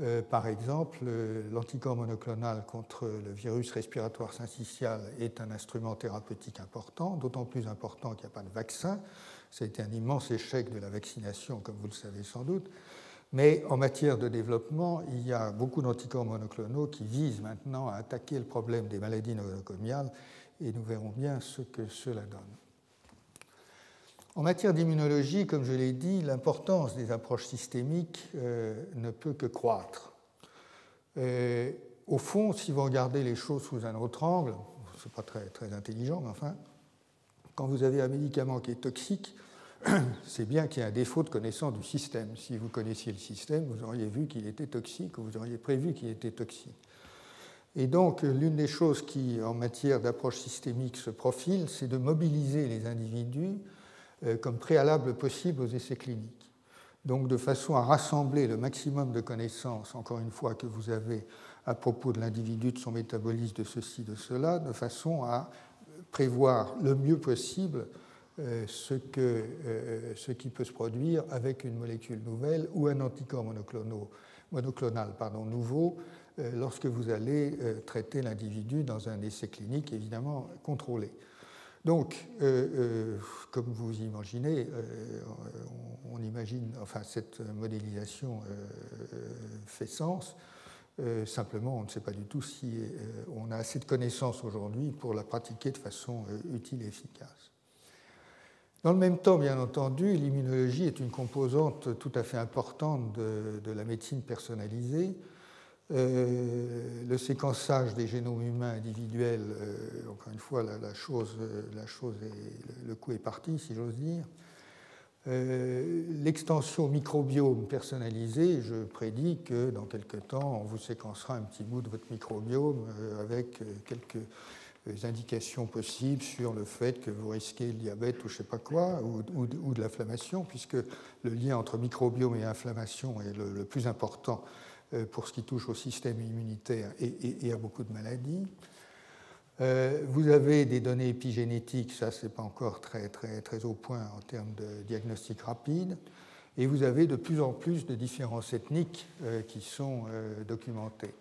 [SPEAKER 2] Euh, par exemple, euh, l'anticorps monoclonal contre le virus respiratoire syncytial est un instrument thérapeutique important, d'autant plus important qu'il n'y a pas de vaccin. Ça a été un immense échec de la vaccination, comme vous le savez sans doute. Mais en matière de développement, il y a beaucoup d'anticorps monoclonaux qui visent maintenant à attaquer le problème des maladies nosocomiales et nous verrons bien ce que cela donne. En matière d'immunologie, comme je l'ai dit, l'importance des approches systémiques euh, ne peut que croître. au fond, si vous regardez les choses sous un autre angle, ce n'est pas très, très intelligent, mais enfin, quand vous avez un médicament qui est toxique, c'est bien qu'il y ait un défaut de connaissance du système. Si vous connaissiez le système, vous auriez vu qu'il était toxique ou vous auriez prévu qu'il était toxique. Et donc, l'une des choses qui, en matière d'approche systémique, se profile, c'est de mobiliser les individus euh, comme préalable possible aux essais cliniques. Donc de façon à rassembler le maximum de connaissances, encore une fois, que vous avez à propos de l'individu, de son métabolisme, de ceci, de cela, de façon à prévoir le mieux possible euh, euh, ce qui peut se produire avec une molécule nouvelle ou un anticorps monoclonal nouveau lorsque vous allez traiter l'individu dans un essai clinique évidemment contrôlé. Donc, comme vous imaginez, on, imagine, enfin, cette modélisation fait sens. simplement, on ne sait pas du tout si on a assez de connaissances aujourd'hui pour la pratiquer de façon utile et efficace. Dans le même temps, bien entendu, l'immunologie est une composante tout à fait importante de, la médecine personnalisée. Euh, le séquençage des génomes humains individuels, euh, encore une fois, la, chose, est, le coup est parti, si j'ose dire. Euh, l'extension microbiome personnalisée, je prédis que dans quelques temps, on vous séquencera un petit bout de votre microbiome avec quelques indications possibles sur le fait que vous risquez le diabète ou je ne sais pas quoi, ou, de l'inflammation, puisque le lien entre microbiome et inflammation est le, plus important euh, pour ce qui touche au système immunitaire et, à beaucoup de maladies. Euh, vous avez des données épigénétiques, ça c'est pas encore très, très, très au point en termes de diagnostic rapide, et vous avez de plus en plus de différences ethniques euh, qui sont documentées.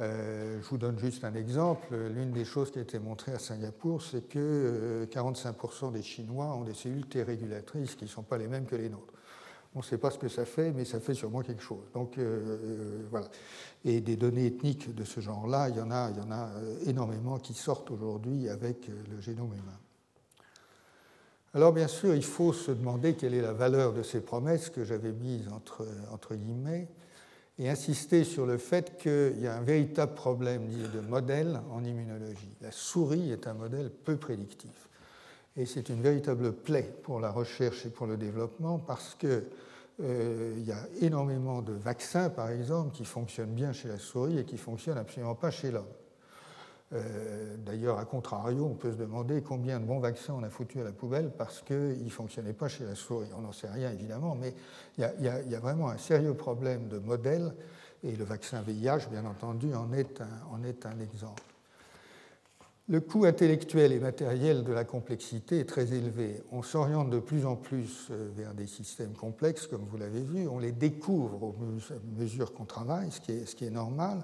[SPEAKER 2] Euh, je vous donne juste un exemple. L'une des choses qui a été montrée à Singapour, c'est que 45% euh, des Chinois ont des cellules T régulatrices qui ne sont pas les mêmes que les nôtres. On ne sait pas ce que ça fait, mais ça fait sûrement quelque chose. Donc euh, voilà. Et des données ethniques de ce genre-là, il y en a, il y en a énormément qui sortent aujourd'hui avec le génome humain. Alors bien sûr, il faut se demander quelle est la valeur de ces promesses que j'avais mises entre, entre guillemets et insister sur le fait qu'il y a un véritable problème de modèle en immunologie. La souris est un modèle peu prédictif. Et c'est une véritable plaie pour la recherche et pour le développement parce qu'il euh, y a énormément de vaccins, par exemple, qui fonctionnent bien chez la souris et qui ne fonctionnent absolument pas chez l'homme. Euh, d'ailleurs, à contrario, on peut se demander combien de bons vaccins on a foutu à la poubelle parce qu'ils ne fonctionnaient pas chez la souris. On n'en sait rien, évidemment, mais il y, a vraiment un sérieux problème de modèle, et le vaccin VIH, bien entendu, en est un exemple. Le coût intellectuel et matériel de la complexité est très élevé. On s'oriente de plus en plus euh, vers des systèmes complexes, comme vous l'avez vu. On les découvre aux mesures qu'on travaille, ce qui est, ce qui est normal.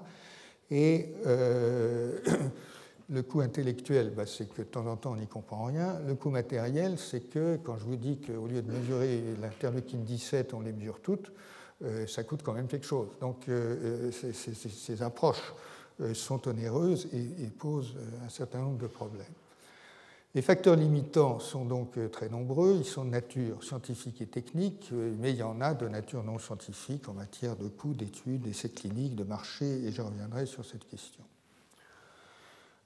[SPEAKER 2] Et euh, le coût intellectuel, bah, c'est que de temps en temps, on n'y comprend rien. Le coût matériel, c'est que quand je vous dis qu'au lieu de mesurer l'interleukine 17, on les mesure toutes, euh, ça coûte quand même quelque chose. Donc euh, ces approches sont onéreuses et, posent un certain nombre de problèmes. Les facteurs limitants sont donc très nombreux, ils sont de nature scientifique et technique, mais il y en a de nature non scientifique en matière de coûts, d'études, d'essais cliniques, de marché, et je reviendrai sur cette question.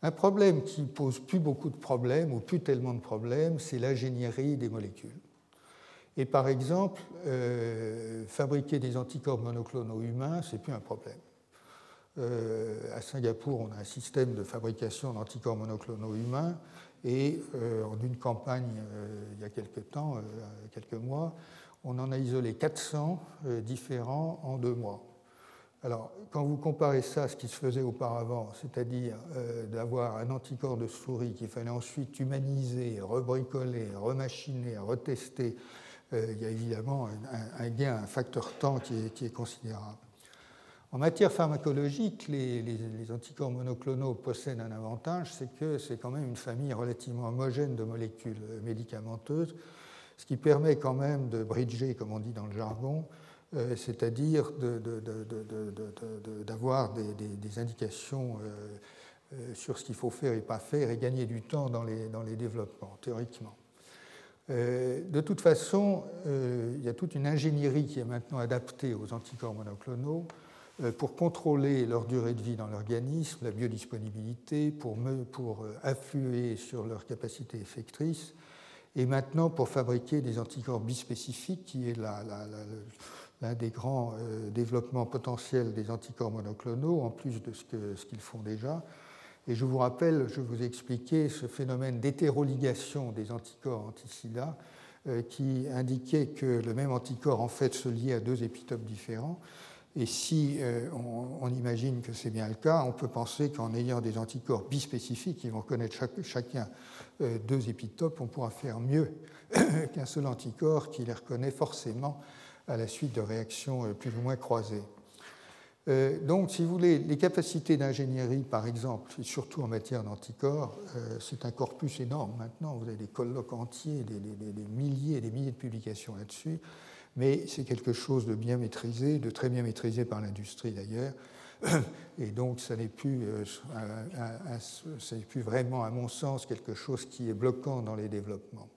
[SPEAKER 2] Un problème qui pose plus beaucoup de problèmes, ou plus tellement de problèmes, c'est l'ingénierie des molécules. Et par exemple, euh, fabriquer des anticorps monoclonaux humains, c'est plus un problème. Euh, à Singapour, on a un système de fabrication d'anticorps monoclonaux humains et euh, en une campagne euh, il y a quelques temps, quelques mois, on en a isolé 400 différents en deux mois. Alors, quand vous comparez ça à ce qui se faisait auparavant, c'est-à-dire d'avoir un anticorps de souris qu'il fallait ensuite humaniser, rebricoler, remachiner, retester, il y a évidemment un, gain, un facteur temps qui est considérable. En matière pharmacologique, les, anticorps monoclonaux possèdent un avantage, c'est que c'est quand même une famille relativement homogène de molécules médicamenteuses, ce qui permet quand même de bridger, comme on dit dans le jargon, euh, c'est-à-dire d'avoir des, indications euh, euh, sur ce qu'il faut faire et pas faire et gagner du temps dans les, développements, théoriquement. de toute façon, il y a toute une ingénierie qui est maintenant adaptée aux anticorps monoclonaux pour contrôler leur durée de vie dans l'organisme, la biodisponibilité, pour, pour euh, influer sur leur capacité effectrice, et maintenant pour fabriquer des anticorps bispécifiques, qui est l'un des grands euh, développements potentiels des anticorps monoclonaux, en plus de ce qu'ils ce qu'ils font déjà. Et je vous rappelle, je vous ai expliqué ce phénomène d'hétéroligation des anticorps anti-SIDA, qui indiquait que le même anticorps en fait se liait à deux épitopes différents. Et si euh, on, imagine que c'est bien le cas, on peut penser qu'en ayant des anticorps bispécifiques qui vont connaître chacun euh, deux épitopes, on pourra faire mieux qu'un seul anticorps qui les reconnaît forcément à la suite de réactions euh, plus ou moins croisées. Donc, si vous voulez, les capacités d'ingénierie, par exemple, et surtout en matière d'anticorps, c'est un corpus énorme maintenant. Vous avez des colloques entiers, des, milliers et des milliers de publications là-dessus. Mais c'est quelque chose de bien maîtrisé, de très bien maîtrisé par l'industrie d'ailleurs. Et donc, ça n'est plus, euh, plus vraiment, à mon sens, quelque chose qui est bloquant dans les développements.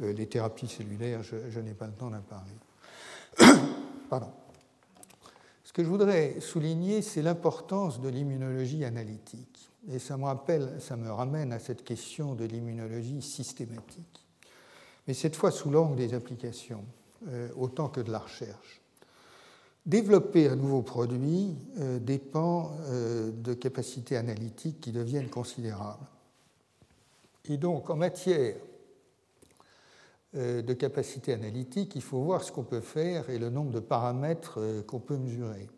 [SPEAKER 2] les thérapies cellulaires, je, je n'ai pas le temps d'en parler. Pardon. Ce que je voudrais souligner, c'est l'importance de l'immunologie analytique. Et ça me, rappelle, ça me ramène à cette question de l'immunologie systématique. Mais cette fois sous l'angle des applications, euh, autant que de la recherche. Développer un nouveau produit euh, dépend euh, de capacités analytiques qui deviennent considérables. Et donc, en matière euh, de capacité analytique, il faut voir ce qu'on peut faire et le nombre de paramètres euh, qu'on peut mesurer.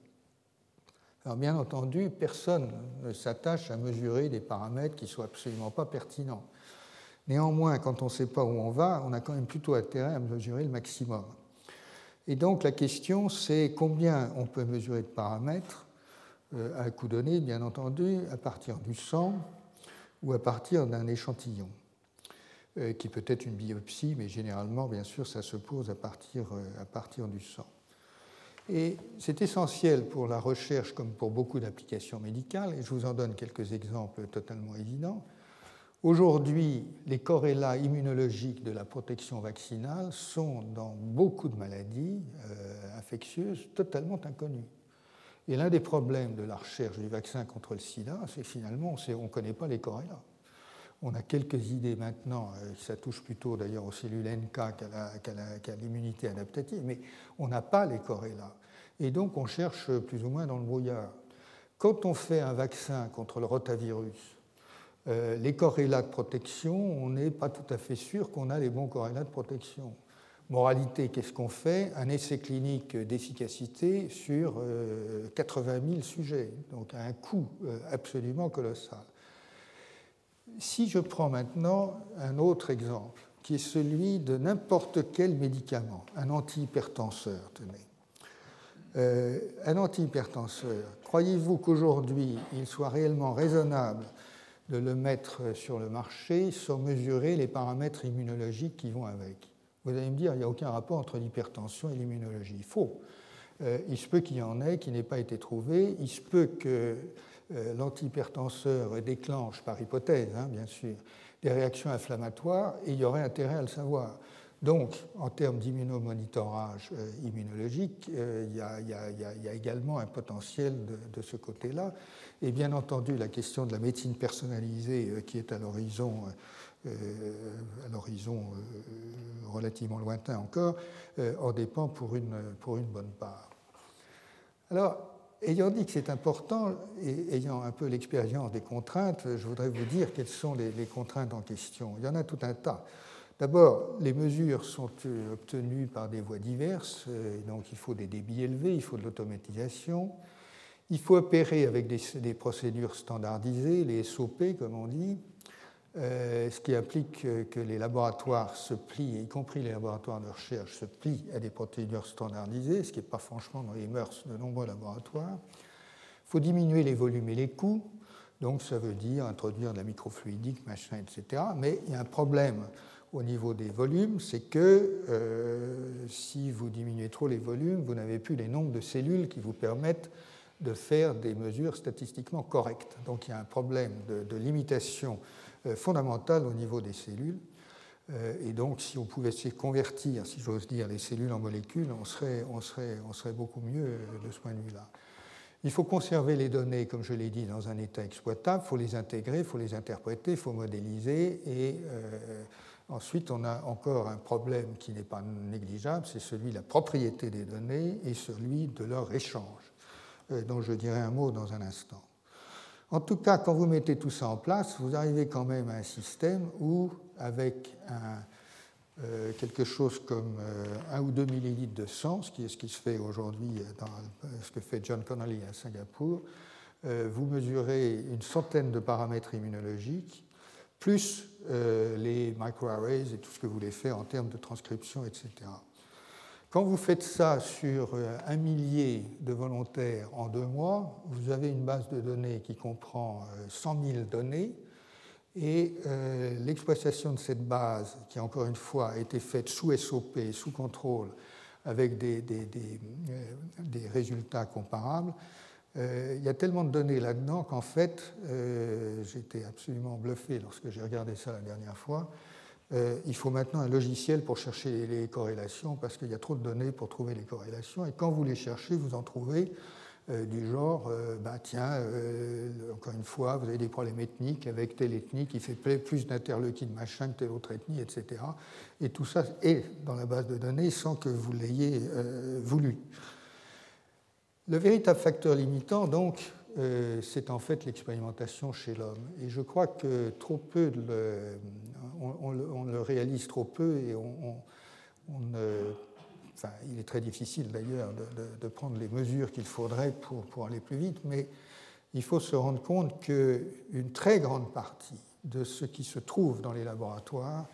[SPEAKER 2] Alors bien entendu, personne ne s'attache à mesurer des paramètres qui ne soient absolument pas pertinents. Néanmoins, quand on ne sait pas où on va, on a quand même plutôt intérêt à mesurer le maximum. Et donc la question, c'est combien on peut mesurer de paramètres euh, à un coup donné, bien entendu, à partir du sang ou à partir d'un échantillon. Euh, qui peut être une biopsie, mais généralement, bien sûr, ça se pose à partir, euh, à partir du sang. Et c'est essentiel pour la recherche comme pour beaucoup d'applications médicales, et je vous en donne quelques exemples totalement évidents. Aujourd'hui, les corrélats immunologiques de la protection vaccinale sont dans beaucoup de maladies euh, infectieuses totalement inconnus. Et l'un des problèmes de la recherche du vaccin contre le sida, c'est finalement on ne connaît pas les corrélats. On a quelques idées maintenant, euh, ça touche plutôt d'ailleurs aux cellules NK qu'à l'immunité adaptative, mais on n'a pas les corrélats. Et donc on cherche plus ou moins dans le brouillard. Quand on fait un vaccin contre le rotavirus, euh, les corrélats de protection, on n'est pas tout à fait sûr qu'on a les bons corrélats de protection. Moralité, qu'est-ce qu'on fait? Un essai clinique d'efficacité sur 80 euh, 000 sujets, donc à un coût absolument colossal. Si je prends maintenant un autre exemple, qui est celui de n'importe quel médicament, un antihypertenseur, tenez. Euh, un antihypertenseur, croyez-vous qu'aujourd'hui il soit réellement raisonnable de le mettre sur le marché sans mesurer les paramètres immunologiques qui vont avec Vous allez me dire, il n'y a aucun rapport entre l'hypertension et l'immunologie. Faux. Euh, il se peut qu'il y en ait qui n'ait pas été trouvé. Il se peut que euh, l'antihypertenseur déclenche, par hypothèse hein, bien sûr, des réactions inflammatoires et il y aurait intérêt à le savoir. Donc, en termes d'immunomonitorage euh, immunologique, euh, il, y a, également un potentiel de, ce côté-là. Et bien entendu, la question de la médecine personnalisée qui est à l'horizon à l'horizon relativement lointain encore, en dépend pour une, pour une bonne part. Alors, ayant dit que c'est important et ayant un peu l'expérience des contraintes, je voudrais vous dire quelles sont les, contraintes en question. Il y en a tout un tas. D'abord, les mesures sont euh, obtenues par des voies diverses, euh, donc il faut des débits élevés, il faut de l'automatisation, il faut opérer avec des procédures standardisées, les SOP comme on dit, euh, ce qui implique que les laboratoires se plient, y compris les laboratoires de recherche, se plient à des procédures standardisées, ce qui n'est pas franchement dans les mœurs de nombreux laboratoires. Il faut diminuer les volumes et les coûts, donc ça veut dire introduire de la microfluidique, machin, etc. Mais il y a un problème au niveau des volumes, c'est que euh, si vous diminuez trop les volumes, vous n'avez plus les nombres de cellules qui vous permettent de faire des mesures statistiquement correctes. Donc il y a un problème de, limitation euh, fondamentale au niveau des cellules. Euh, et donc, si on pouvait se convertir, si j'ose dire, les cellules en molécules, on serait, on serait, on serait beaucoup mieux de ce point de vue-là. Il faut conserver les données, comme je l'ai dit, dans un état exploitable, il faut les intégrer, il faut les interpréter, il faut modéliser. Et ensuite, on a encore un problème qui n'est pas négligeable, c'est celui de la propriété des données et celui de leur échange, dont je dirai un mot dans un instant. En tout cas, quand vous mettez tout ça en place, vous arrivez quand même à un système où, avec euh, quelque chose comme euh, un ou deux millilitres de sang, ce qui est ce qui se fait aujourd'hui dans ce que fait John Connolly à Singapour, euh, vous mesurez une centaine de paramètres immunologiques, plus les microarrays et tout ce que vous voulez faire en termes de transcription, etc. Quand vous faites ça sur euh, un millier de volontaires en deux mois, vous avez une base de données qui comprend 100 000 données et l'exploitation de cette base, qui encore une fois a été faite sous SOP, sous contrôle, avec des, résultats comparables, euh, il y a tellement de données là-dedans qu'en fait, euh, j'étais absolument bluffé lorsque j'ai regardé ça la dernière fois. Euh, il faut maintenant un logiciel pour chercher les corrélations parce qu'il y a trop de données pour trouver les corrélations. Et quand vous les cherchez, vous en trouvez du genre, bah, tiens, encore une fois, vous avez des problèmes ethniques avec telle ethnie qui fait plus d'interleukines machin que telle autre ethnie, etc. Et tout ça est dans la base de données sans que vous l'ayez voulu. Le véritable facteur limitant, donc, euh, c'est en fait l'expérimentation chez l'homme. Et je crois que trop peu, on, le réalise trop peu et il est très difficile d'ailleurs de, prendre les mesures qu'il faudrait pour, pour, aller plus vite, mais il faut se rendre compte qu'une très grande partie de ce qui se trouve dans les laboratoires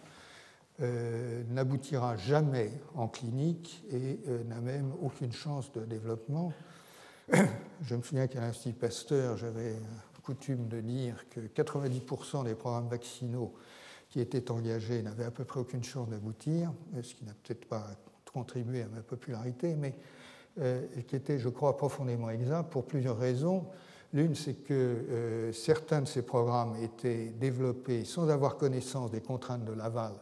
[SPEAKER 2] euh, n'aboutira jamais en clinique et euh, n'a même aucune chance de développement. Je me souviens qu'à l'Institut Pasteur, j'avais coutume de dire que 90% des programmes vaccinaux qui étaient engagés n'avaient à peu près aucune chance d'aboutir, ce qui n'a peut-être pas contribué à ma popularité, mais euh, qui était, je crois, profondément exact pour plusieurs raisons. L'une, c'est que euh, certains de ces programmes étaient développés sans avoir connaissance des contraintes de l'aval,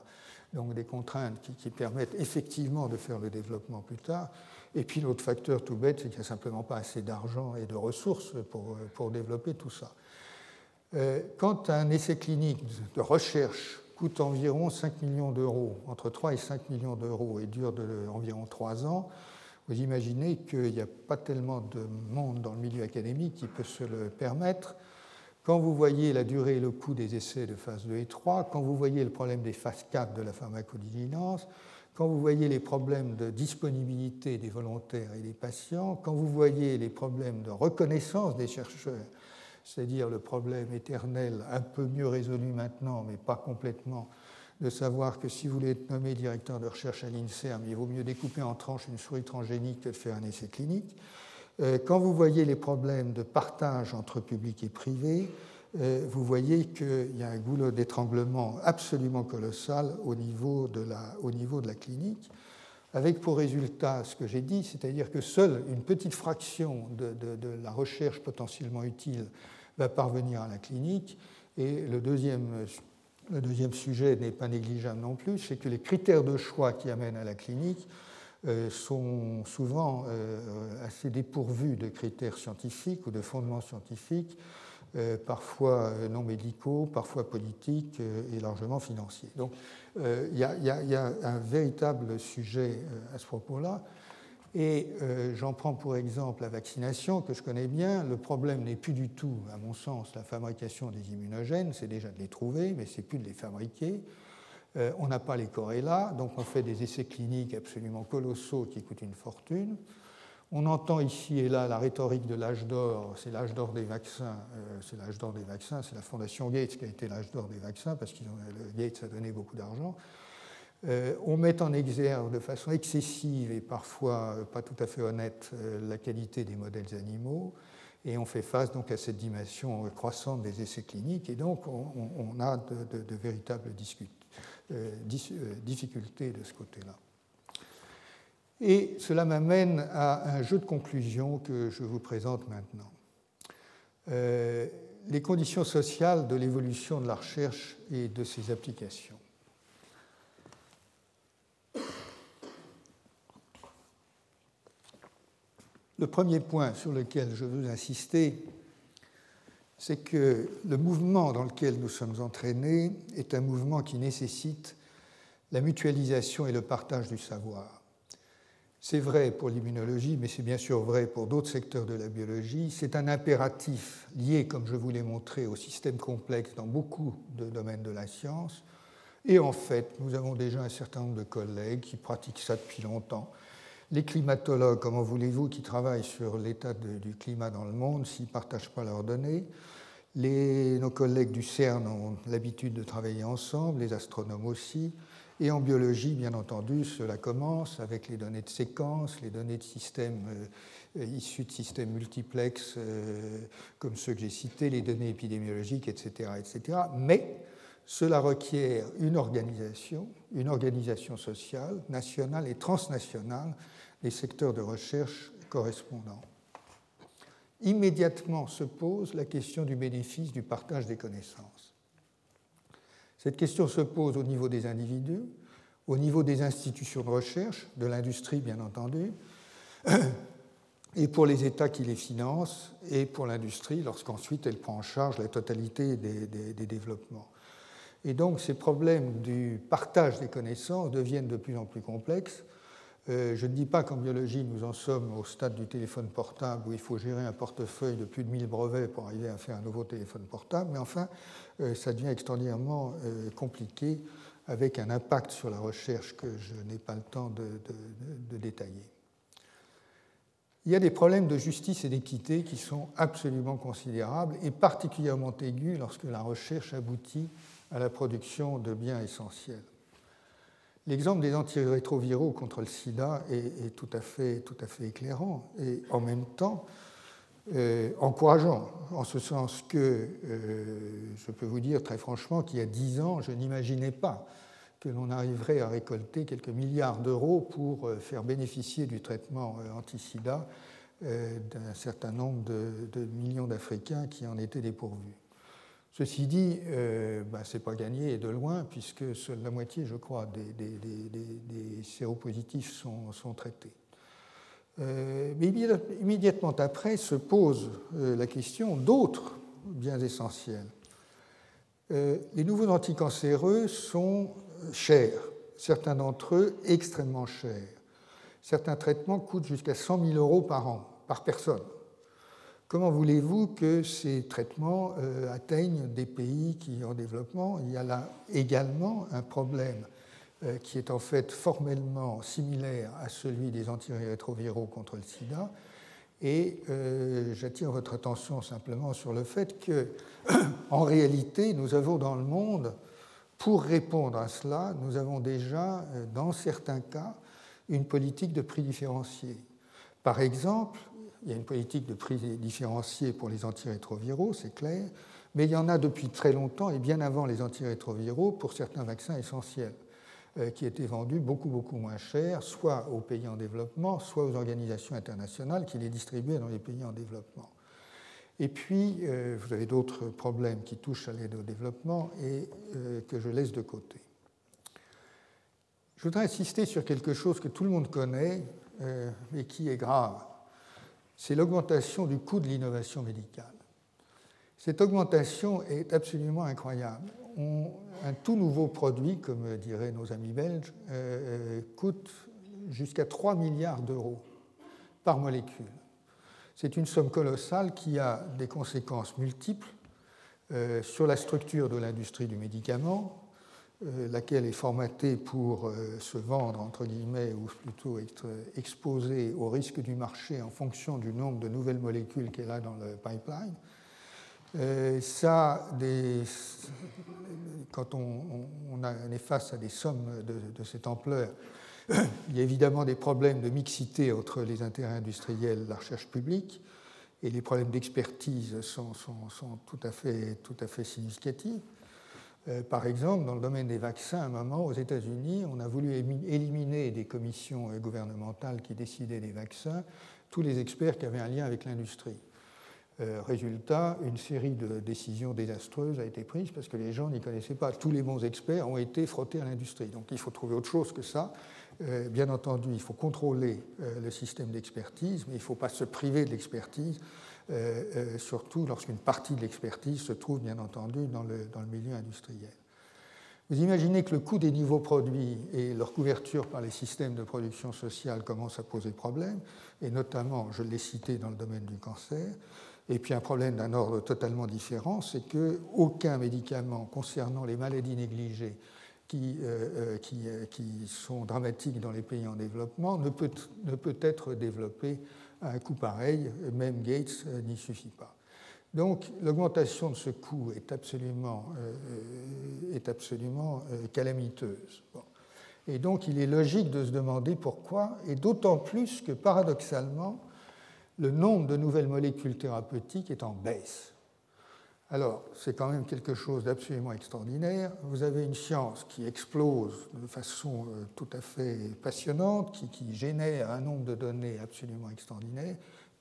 [SPEAKER 2] donc des contraintes qui, permettent effectivement de faire le développement plus tard. Et puis l'autre facteur tout bête, c'est qu'il n'y a simplement pas assez d'argent et de ressources pour, pour développer tout ça. Euh, quand un essai clinique de recherche coûte environ 5 millions d'euros, entre 3 et 5 millions d'euros, et dure environ 3 ans, vous imaginez qu'il n'y a pas tellement de monde dans le milieu académique qui peut se le permettre. Quand vous voyez la durée et le coût des essais de phase 2 et 3, quand vous voyez le problème des phases 4 de la pharmacovigilance, quand vous voyez les problèmes de disponibilité des volontaires et des patients, quand vous voyez les problèmes de reconnaissance des chercheurs, c'est-à-dire le problème éternel, un peu mieux résolu maintenant, mais pas complètement, de savoir que si vous voulez être nommé directeur de recherche à l'INSERM, il vaut mieux découper en tranches une souris transgénique que de faire un essai clinique. Euh, quand vous voyez les problèmes de partage entre public et privé, vous voyez qu'il y a un goulot d'étranglement absolument colossal au niveau de la, clinique, avec pour résultat ce que j'ai dit, c'est-à-dire que seule une petite fraction de, la recherche potentiellement utile va parvenir à la clinique. Et le deuxième, sujet n'est pas négligeable non plus, c'est que les critères de choix qui amènent à la clinique euh, sont souvent euh, assez dépourvus de critères scientifiques ou de fondements scientifiques euh, parfois euh, non médicaux, parfois politiques euh, et largement financiers. Donc il y, a un véritable sujet à ce propos-là. Et j'en prends pour exemple la vaccination, que je connais bien. Le problème n'est plus du tout, à mon sens, la fabrication des immunogènes, c'est déjà de les trouver, mais c'est plus de les fabriquer. on n'a pas les corrélats, donc on fait des essais cliniques absolument colossaux qui coûtent une fortune. On entend ici et là la rhétorique de l'âge d'or, c'est l'âge d'or des vaccins, euh, c'est l'âge d'or des vaccins, c'est la fondation Gates qui a été l'âge d'or des vaccins parce que Gates a donné beaucoup d'argent. Euh, on met en exergue de façon excessive et parfois euh, pas tout à fait honnête la qualité des modèles animaux et on fait face donc à cette dimension croissante des essais cliniques et donc on, a de véritables difficultés de ce côté-là. Et cela m'amène à un jeu de conclusion que je vous présente maintenant. Euh, les conditions sociales de l'évolution de la recherche et de ses applications. Le premier point sur lequel je veux insister, c'est que le mouvement dans lequel nous sommes entraînés est un mouvement qui nécessite la mutualisation et le partage du savoir. C'est vrai pour l'immunologie, mais c'est bien sûr vrai pour d'autres secteurs de la biologie. C'est un impératif lié, comme je vous l'ai montré, au système complexe dans beaucoup de domaines de la science. Et en fait, nous avons déjà un certain nombre de collègues qui pratiquent ça depuis longtemps. Les climatologues, comment voulez-vous, qui travaillent sur l'état du climat dans le monde, s'ils ne partagent pas leurs données? Les, nos collègues du CERN ont l'habitude de travailler ensemble, les astronomes aussi. Et en biologie, bien entendu, cela commence avec les données de séquence, les données de systèmes euh, issus de systèmes multiplex euh, comme ceux que j'ai cités, les données épidémiologiques, etc., etc. Mais cela requiert une organisation, une organisation sociale, nationale et transnationale des secteurs de recherche correspondants. Immédiatement se pose la question du bénéfice du partage des connaissances. Cette question se pose au niveau des individus, au niveau des institutions de recherche, de l'industrie bien entendu, et pour les États qui les financent, et pour l'industrie lorsqu'ensuite elle prend en charge la totalité des, des, développements. Et donc ces problèmes du partage des connaissances deviennent de plus en plus complexes. Euh, je ne dis pas qu'en biologie nous en sommes au stade du téléphone portable où il faut gérer un portefeuille de plus de 1000 brevets pour arriver à faire un nouveau téléphone portable, mais enfin euh, ça devient extraordinairement euh, compliqué avec un impact sur la recherche que je n'ai pas le temps de, de, détailler. Il y a des problèmes de justice et d'équité qui sont absolument considérables et particulièrement aigus lorsque la recherche aboutit à la production de biens essentiels. L'exemple des antirétroviraux contre le sida est, tout, à fait, éclairant et en même temps euh, encourageant, en ce sens que euh, je peux vous dire très franchement qu'il y a dix ans, je n'imaginais pas que l'on arriverait à récolter quelques milliards d'euros pour euh, faire bénéficier du traitement anti-sida d'un certain nombre de millions d'Africains qui en étaient dépourvus. Ceci dit, euh, bah, ce n'est pas gagné de loin, puisque seule la moitié, je crois, des, séropositifs sont, sont traités. Euh, mais immédiatement après se pose euh, la question d'autres biens essentiels. les nouveaux anticancéreux sont chers, certains d'entre eux extrêmement chers. Certains traitements coûtent jusqu'à 100 000 euros par an, par personne. Comment voulez-vous que ces traitements euh, atteignent des pays qui en développement? Il y a là également un problème euh, qui est en fait formellement similaire à celui des antirétroviraux contre le sida. Et euh, j'attire votre attention simplement sur le fait que, en réalité, nous avons dans le monde, pour répondre à cela, nous avons déjà, dans certains cas, une politique de prix différencié. Par exemple, il y a une politique de prix différenciée pour les antirétroviraux, c'est clair, mais il y en a depuis très longtemps et bien avant les antirétroviraux pour certains vaccins essentiels euh, qui étaient vendus beaucoup, beaucoup moins cher, soit aux pays en développement, soit aux organisations internationales qui les distribuaient dans les pays en développement. Et puis, euh, vous avez d'autres problèmes qui touchent à l'aide au développement et euh, que je laisse de côté. Je voudrais insister sur quelque chose que tout le monde connaît, mais qui est grave c'est l'augmentation du coût de l'innovation médicale. Cette augmentation est absolument incroyable. un tout nouveau produit, comme diraient nos amis belges, euh, euh, coûte jusqu'à 3 milliards d'euros par molécule. C'est une somme colossale qui a des conséquences multiples euh, sur la structure de l'industrie du médicament, laquelle est formatée pour euh, se vendre, entre guillemets, ou plutôt être exposée au risque du marché en fonction du nombre de nouvelles molécules qu'elle a dans le pipeline. Euh, ça, quand on, est face à des sommes de, cette ampleur, il y a évidemment des problèmes de mixité entre les intérêts industriels et la recherche publique, et les problèmes d'expertise sont, tout à fait significatifs. Euh, par exemple, dans le domaine des vaccins, à un moment, aux États-Unis, on a voulu éliminer des commissions euh, gouvernementales qui décidaient des vaccins tous les experts qui avaient un lien avec l'industrie. Euh, résultat, une série de décisions désastreuses a été prise parce que les gens n'y connaissaient pas. Tous les bons experts ont été frottés à l'industrie. Donc il faut trouver autre chose que ça. bien entendu, il faut contrôler le système d'expertise, mais il ne faut pas se priver de l'expertise euh, euh, surtout lorsqu'une partie de l'expertise se trouve bien entendu dans le, dans le, milieu industriel. Vous imaginez que le coût des nouveaux produits et leur couverture par les systèmes de production sociale commencent à poser problème, et notamment, je l'ai cité dans le domaine du cancer. Et puis un problème d'un ordre totalement différent, c'est qu'aucun médicament concernant les maladies négligées qui, euh, qui, qui, sont dramatiques dans les pays en développement ne peut, ne peut être développé à un coût pareil, même Gates euh, n'y suffit pas. Donc l'augmentation de ce coût est absolument, euh, est absolument euh, calamiteuse. Et donc il est logique de se demander pourquoi, et d'autant plus que paradoxalement, le nombre de nouvelles molécules thérapeutiques est en baisse. Alors, c'est quand même quelque chose d'absolument extraordinaire. Vous avez une science qui explose de façon euh, tout à fait passionnante, qui, génère un nombre de données absolument extraordinaire,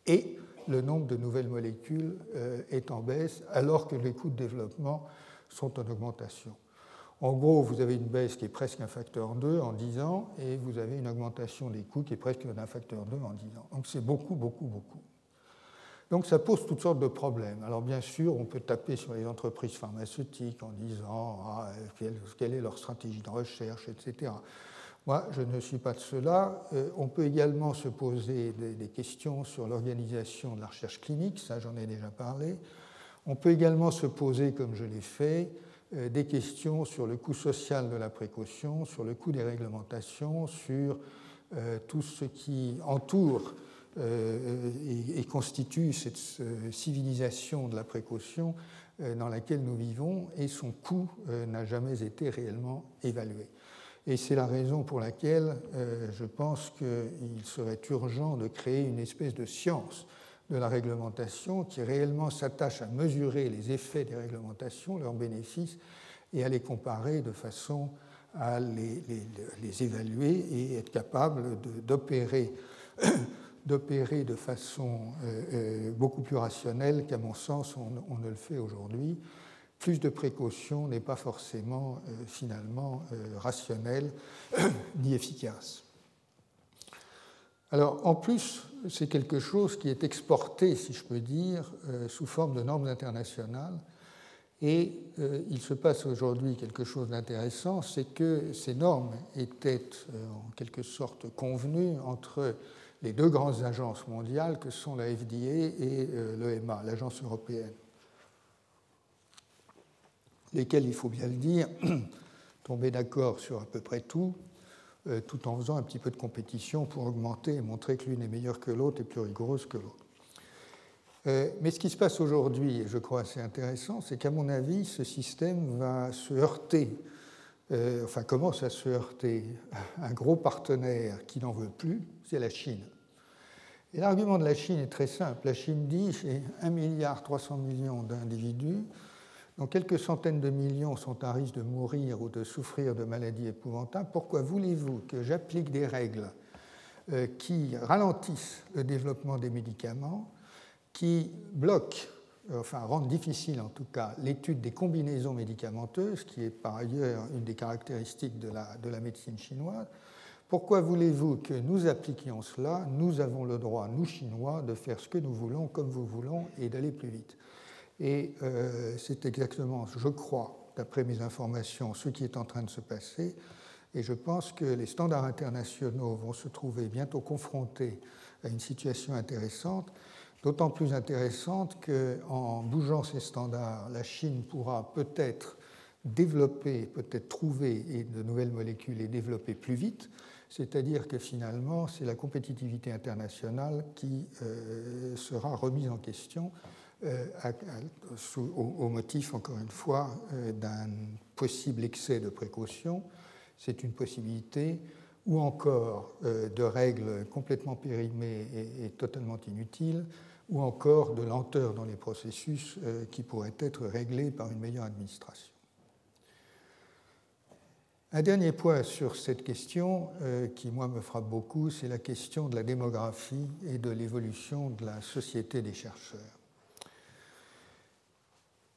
[SPEAKER 2] et le nombre de nouvelles molécules euh, est en baisse, alors que les coûts de développement sont en augmentation. En gros, vous avez une baisse qui est presque un facteur 2 en 10 ans, et vous avez une augmentation des coûts qui est presque d'un facteur 2 en 10 ans. Donc c'est beaucoup, beaucoup, beaucoup. Donc ça pose toutes sortes de problèmes. Alors bien sûr, on peut taper sur les entreprises pharmaceutiques en disant ah, quelle, est leur stratégie de recherche, etc. Moi, je ne suis pas de cela. Euh, on peut également se poser des, questions sur l'organisation de la recherche clinique, ça j'en ai déjà parlé. On peut également se poser, comme je l'ai fait, euh, des questions sur le coût social de la précaution, sur le coût des réglementations, sur euh, tout ce qui entoure euh, et, constitue cette civilisation de la précaution euh, dans laquelle nous vivons et son coût euh, n'a jamais été réellement évalué. Et c'est la raison pour laquelle je pense qu'il serait urgent de créer une espèce de science de la réglementation qui réellement s'attache à mesurer les effets des réglementations, leurs bénéfices, et à les comparer de façon à les évaluer et être capable d'opérer d'opérer de façon euh, euh, beaucoup plus rationnelle qu'à mon sens on, ne le fait aujourd'hui. Plus de précaution n'est pas forcément euh, finalement rationnel ni efficace. Alors en plus, c'est quelque chose qui est exporté, si je peux dire, sous forme de normes internationales. Et il se passe aujourd'hui quelque chose d'intéressant, c'est que ces normes étaient en quelque sorte convenues entre les deux grandes agences mondiales que sont la FDA et euh, l'EMA, l'Agence européenne, lesquelles, il faut bien le dire, tombaient d'accord sur à peu près tout, euh, tout en faisant un petit peu de compétition pour augmenter et montrer que l'une est meilleure que l'autre et plus rigoureuse que l'autre. Euh, mais ce qui se passe aujourd'hui, et je crois assez intéressant, c'est qu'à mon avis, ce système va se heurter, enfin commence à se heurter, un gros partenaire qui n'en veut plus, c'est la Chine. Et l'argument de la Chine est très simple. La Chine dit c'est 1 milliard 300 millions d'individus, dont quelques centaines de millions sont à risque de mourir ou de souffrir de maladies épouvantables. Pourquoi voulez-vous que j'applique des règles euh, qui ralentissent le développement des médicaments, qui bloquent, enfin rendent difficile en tout cas, l'étude des combinaisons médicamenteuses, qui est par ailleurs une des caractéristiques de la médecine chinoise, pourquoi voulez-vous que nous appliquions cela? Nous avons le droit, nous Chinois, de faire ce que nous voulons, comme vous voulons, et d'aller plus vite. Et euh, c'est exactement, je crois, d'après mes informations, ce qui est en train de se passer. Et je pense que les standards internationaux vont se trouver bientôt confrontés à une situation intéressante, d'autant plus intéressante qu'en bougeant ces standards, la Chine pourra peut-être développer, peut-être trouver de nouvelles molécules et développer plus vite, c'est-à-dire que finalement, c'est la compétitivité internationale qui euh, sera remise en question euh, au, motif, encore une fois, euh, d'un possible excès de précaution. C'est une possibilité, ou encore de règles complètement périmées et, totalement inutiles, ou encore de lenteur dans les processus qui pourraient être réglés par une meilleure administration. Un dernier point sur cette question euh, qui, moi, me frappe beaucoup, c'est la question de la démographie et de l'évolution de la société des chercheurs.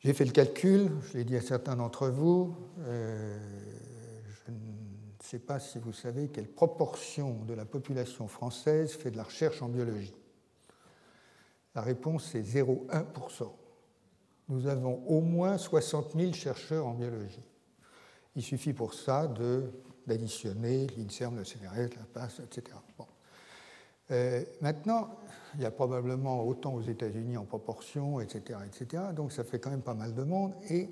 [SPEAKER 2] J'ai fait le calcul, je l'ai dit à certains d'entre vous, euh, je ne sais pas si vous savez quelle proportion de la population française fait de la recherche en biologie. La réponse est 0,1%. Nous avons au moins 60 000 chercheurs en biologie. Il suffit pour ça d'additionner l'INSERM, le CNRS, la PAS, etc. Euh, maintenant, il y a probablement autant aux États-Unis en proportion, etc., etc. Donc ça fait quand même pas mal de monde. Et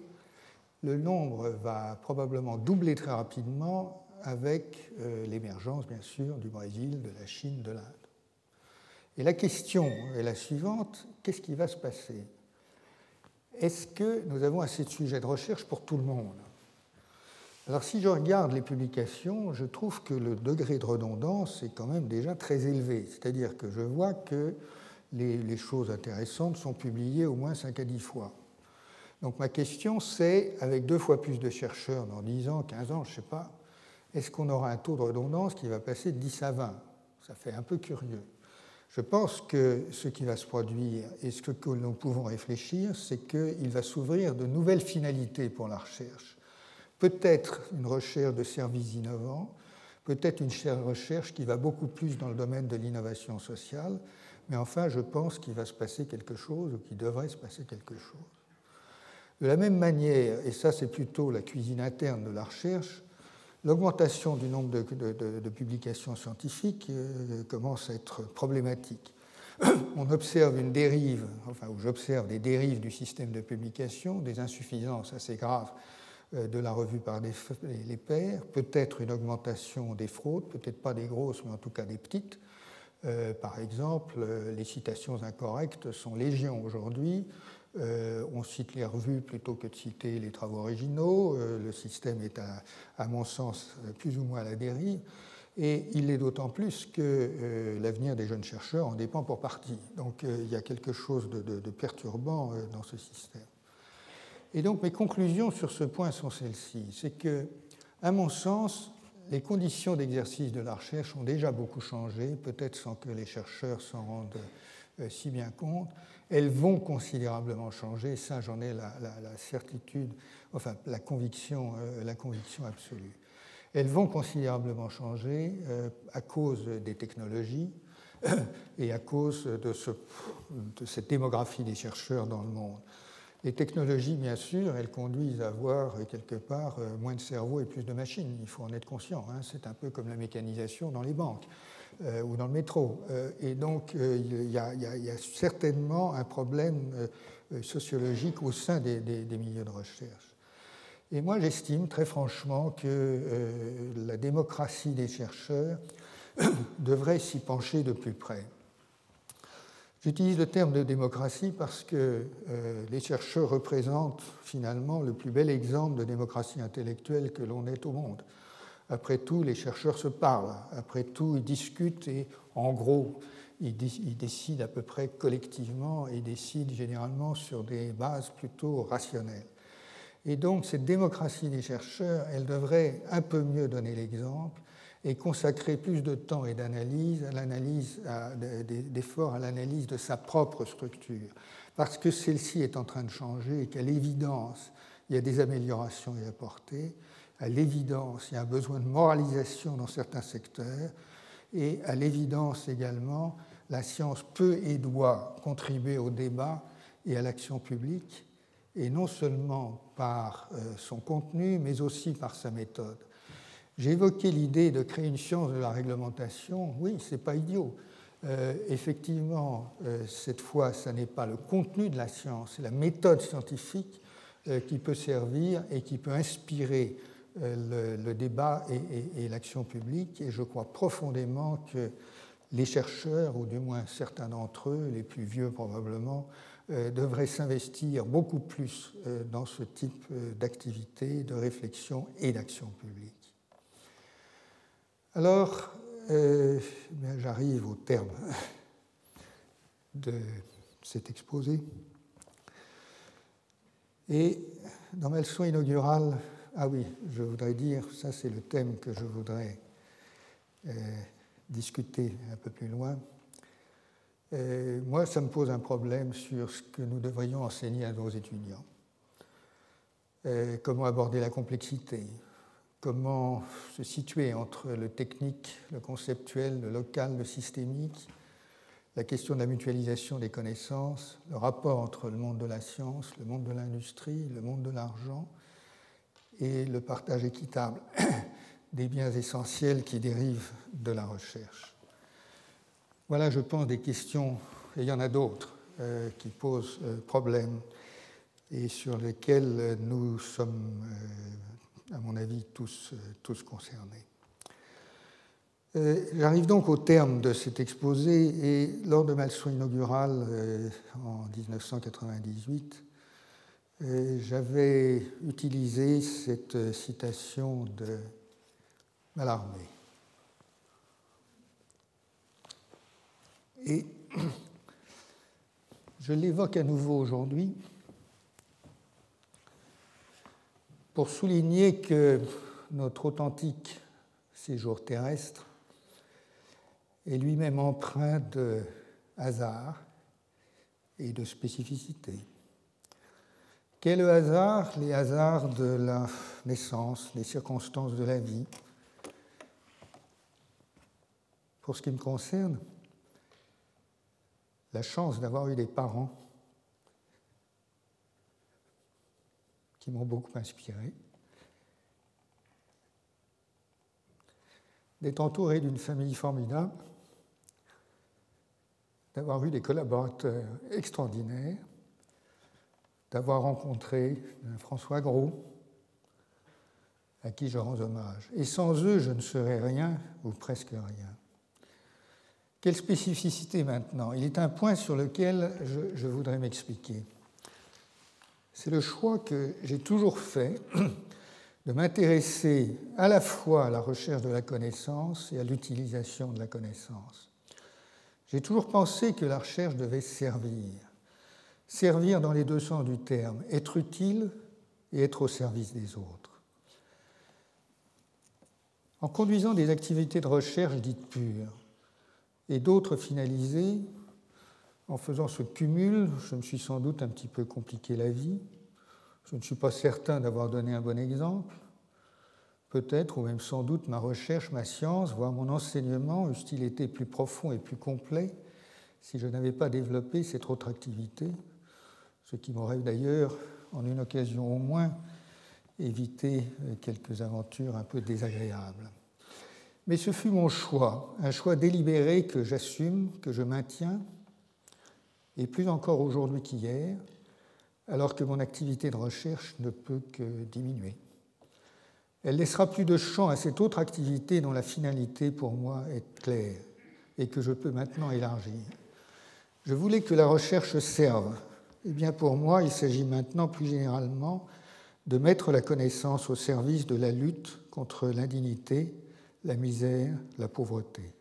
[SPEAKER 2] le nombre va probablement doubler très rapidement avec euh, l'émergence, bien sûr, du Brésil, de la Chine, de l'Inde. Et la question est la suivante, qu'est-ce qui va se passer? Est-ce que nous avons assez de sujets de recherche pour tout le monde? Alors si je regarde les publications, je trouve que le degré de redondance est quand même déjà très élevé. C'est-à-dire que je vois que les, choses intéressantes sont publiées au moins 5 à 10 fois. Donc ma question c'est, avec deux fois plus de chercheurs dans 10 ans, 15 ans, je ne sais pas, est-ce qu'on aura un taux de redondance qui va passer de 10 à 20 Ça fait un peu curieux. Je pense que ce qui va se produire et ce que nous pouvons réfléchir, c'est qu'il va s'ouvrir de nouvelles finalités pour la recherche. Peut-être une recherche de services innovants, peut-être une recherche qui va beaucoup plus dans le domaine de l'innovation sociale, mais enfin, je pense qu'il va se passer quelque chose ou qu'il devrait se passer quelque chose. De la même manière, et ça c'est plutôt la cuisine interne de la recherche, l'augmentation du nombre de, publications scientifiques euh, commence à être problématique. On observe une dérive, enfin, j'observe des dérives du système de publication, des insuffisances assez graves de la revue par les pairs, peut-être une augmentation des fraudes, peut-être pas des grosses, mais en tout cas des petites. Euh, par exemple, les citations incorrectes sont légion aujourd'hui. Euh, on cite les revues plutôt que de citer les travaux originaux. Euh, le système est, à, mon sens, plus ou moins à la dérive. Et il est d'autant plus que euh, l'avenir des jeunes chercheurs en dépend pour partie. Donc il y a quelque chose de perturbant dans ce système. Et donc mes conclusions sur ce point sont celles-ci. C'est que, à mon sens, les conditions d'exercice de la recherche ont déjà beaucoup changé, peut-être sans que les chercheurs s'en rendent si bien compte elles vont considérablement changer, ça j'en ai la, certitude, enfin la conviction, euh, la conviction absolue. Elles vont considérablement changer euh, à cause des technologies et à cause de, cette démographie des chercheurs dans le monde. Les technologies, bien sûr, elles conduisent à avoir quelque part euh, moins de cerveau et plus de machines. Il faut en être conscient. Hein. C'est un peu comme la mécanisation dans les banques. Euh, ou dans le métro. Euh, et donc, euh, il y, a, certainement un problème sociologique au sein des, milieux de recherche. Et moi, j'estime très franchement que la démocratie des chercheurs devrait s'y pencher de plus près. J'utilise le terme de démocratie parce que les chercheurs représentent finalement le plus bel exemple de démocratie intellectuelle que l'on ait au monde. Après tout, les chercheurs se parlent. Après tout, ils discutent et, en gros, ils, décident à peu près collectivement et décident généralement sur des bases plutôt rationnelles. Et donc, cette démocratie des chercheurs, elle devrait un peu mieux donner l'exemple et consacrer plus de temps et d'analyse à l'analyse, d'efforts à l'analyse de sa propre structure, parce que celle-ci est en train de changer et qu'à l'évidence, il y a des améliorations à apporter. À l'évidence, il y a un besoin de moralisation dans certains secteurs, et à l'évidence également, la science peut et doit contribuer au débat et à l'action publique, et non seulement par euh, son contenu, mais aussi par sa méthode. J'ai évoqué l'idée de créer une science de la réglementation. Oui, ce n'est pas idiot. Euh, effectivement, euh, cette fois, ce n'est pas le contenu de la science, c'est la méthode scientifique qui peut servir et qui peut inspirer euh, le, débat et, l'action publique. Et je crois profondément que les chercheurs, ou du moins certains d'entre eux, les plus vieux probablement, euh, devraient s'investir beaucoup plus euh, dans ce type d'activité, de réflexion et d'action publique. Alors, j'arrive au terme de cet exposé. Et dans ma leçon inaugurale, ah oui, je voudrais dire, ça c'est le thème que je voudrais euh, discuter un peu plus loin. Euh, moi, ça me pose un problème sur ce que nous devrions enseigner à nos étudiants. Euh, comment aborder la complexité, comment se situer entre le technique, le conceptuel, le local, le systémique, la question de la mutualisation des connaissances, le rapport entre le monde de la science, le monde de l'industrie, le monde de l'argent, et le partage équitable des biens essentiels qui dérivent de la recherche. Voilà, je pense, des questions, et il y en a d'autres, euh, qui posent euh, problème et sur lesquelles nous sommes, euh, à mon avis, tous, tous concernés. J'arrive donc au terme de cet exposé et lors de ma leçon inaugurale en 1998, j'avais utilisé cette citation de Mallarmé. Et je l'évoque à nouveau aujourd'hui pour souligner que notre authentique séjour terrestre est lui-même empreint de hasard et de spécificité. Quel le hasard? Les hasards de la naissance, les circonstances de la vie. Pour ce qui me concerne, la chance d'avoir eu des parents qui m'ont beaucoup inspiré, d'être entouré d'une famille formidable, d'avoir eu des collaborateurs extraordinaires, d'avoir rencontré François Gros, à qui je rends hommage. Et sans eux, je ne serais rien, ou presque rien. Quelle spécificité maintenant? Il est un point sur lequel je, je voudrais m'expliquer. C'est le choix que j'ai toujours fait de m'intéresser à la fois à la recherche de la connaissance et à l'utilisation de la connaissance. J'ai toujours pensé que la recherche devait servir. Servir dans les deux sens du terme, être utile et être au service des autres. En conduisant des activités de recherche dites pures et d'autres finalisées, en faisant ce cumul, je me suis sans doute un petit peu compliqué la vie. Je ne suis pas certain d'avoir donné un bon exemple. Peut-être, ou même sans doute, ma recherche, ma science, voire mon enseignement eussent-ils été plus profonds et plus complets si je n'avais pas développé cette autre activité, ce qui m'aurait d'ailleurs, en une occasion au moins, évité quelques aventures un peu désagréables. Mais ce fut mon choix, un choix délibéré que j'assume, que je maintiens, et plus encore aujourd'hui qu'hier, alors que mon activité de recherche ne peut que diminuer. Elle laissera plus de champ à cette autre activité dont la finalité pour moi est claire et que je peux maintenant élargir. Je voulais que la recherche serve. Eh bien pour moi, il s'agit maintenant plus généralement de mettre la connaissance au service de la lutte contre l'indignité, la misère, la pauvreté.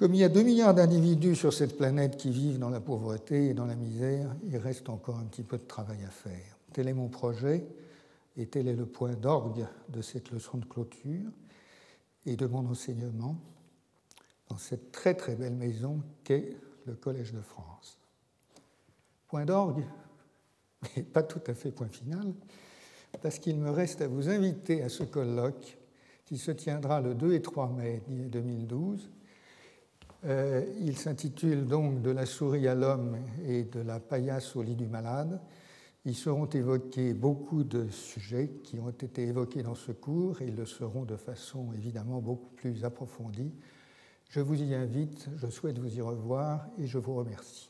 [SPEAKER 2] Comme il y a 2 milliards d'individus sur cette planète qui vivent dans la pauvreté et dans la misère, il reste encore un petit peu de travail à faire. Tel est mon projet et tel est le point d'orgue de cette leçon de clôture et de mon enseignement dans cette très très belle maison qu'est le Collège de France. Point d'orgue, mais pas tout à fait point final, parce qu'il me reste à vous inviter à ce colloque qui se tiendra le 2 et 3 mai 2012 euh, il s'intitule donc De la souris à l'homme et de la paillasse au lit du malade. Ils seront évoqués beaucoup de sujets qui ont été évoqués dans ce cours et ils le seront de façon évidemment beaucoup plus approfondie. Je vous y invite, je souhaite vous y revoir et je vous remercie.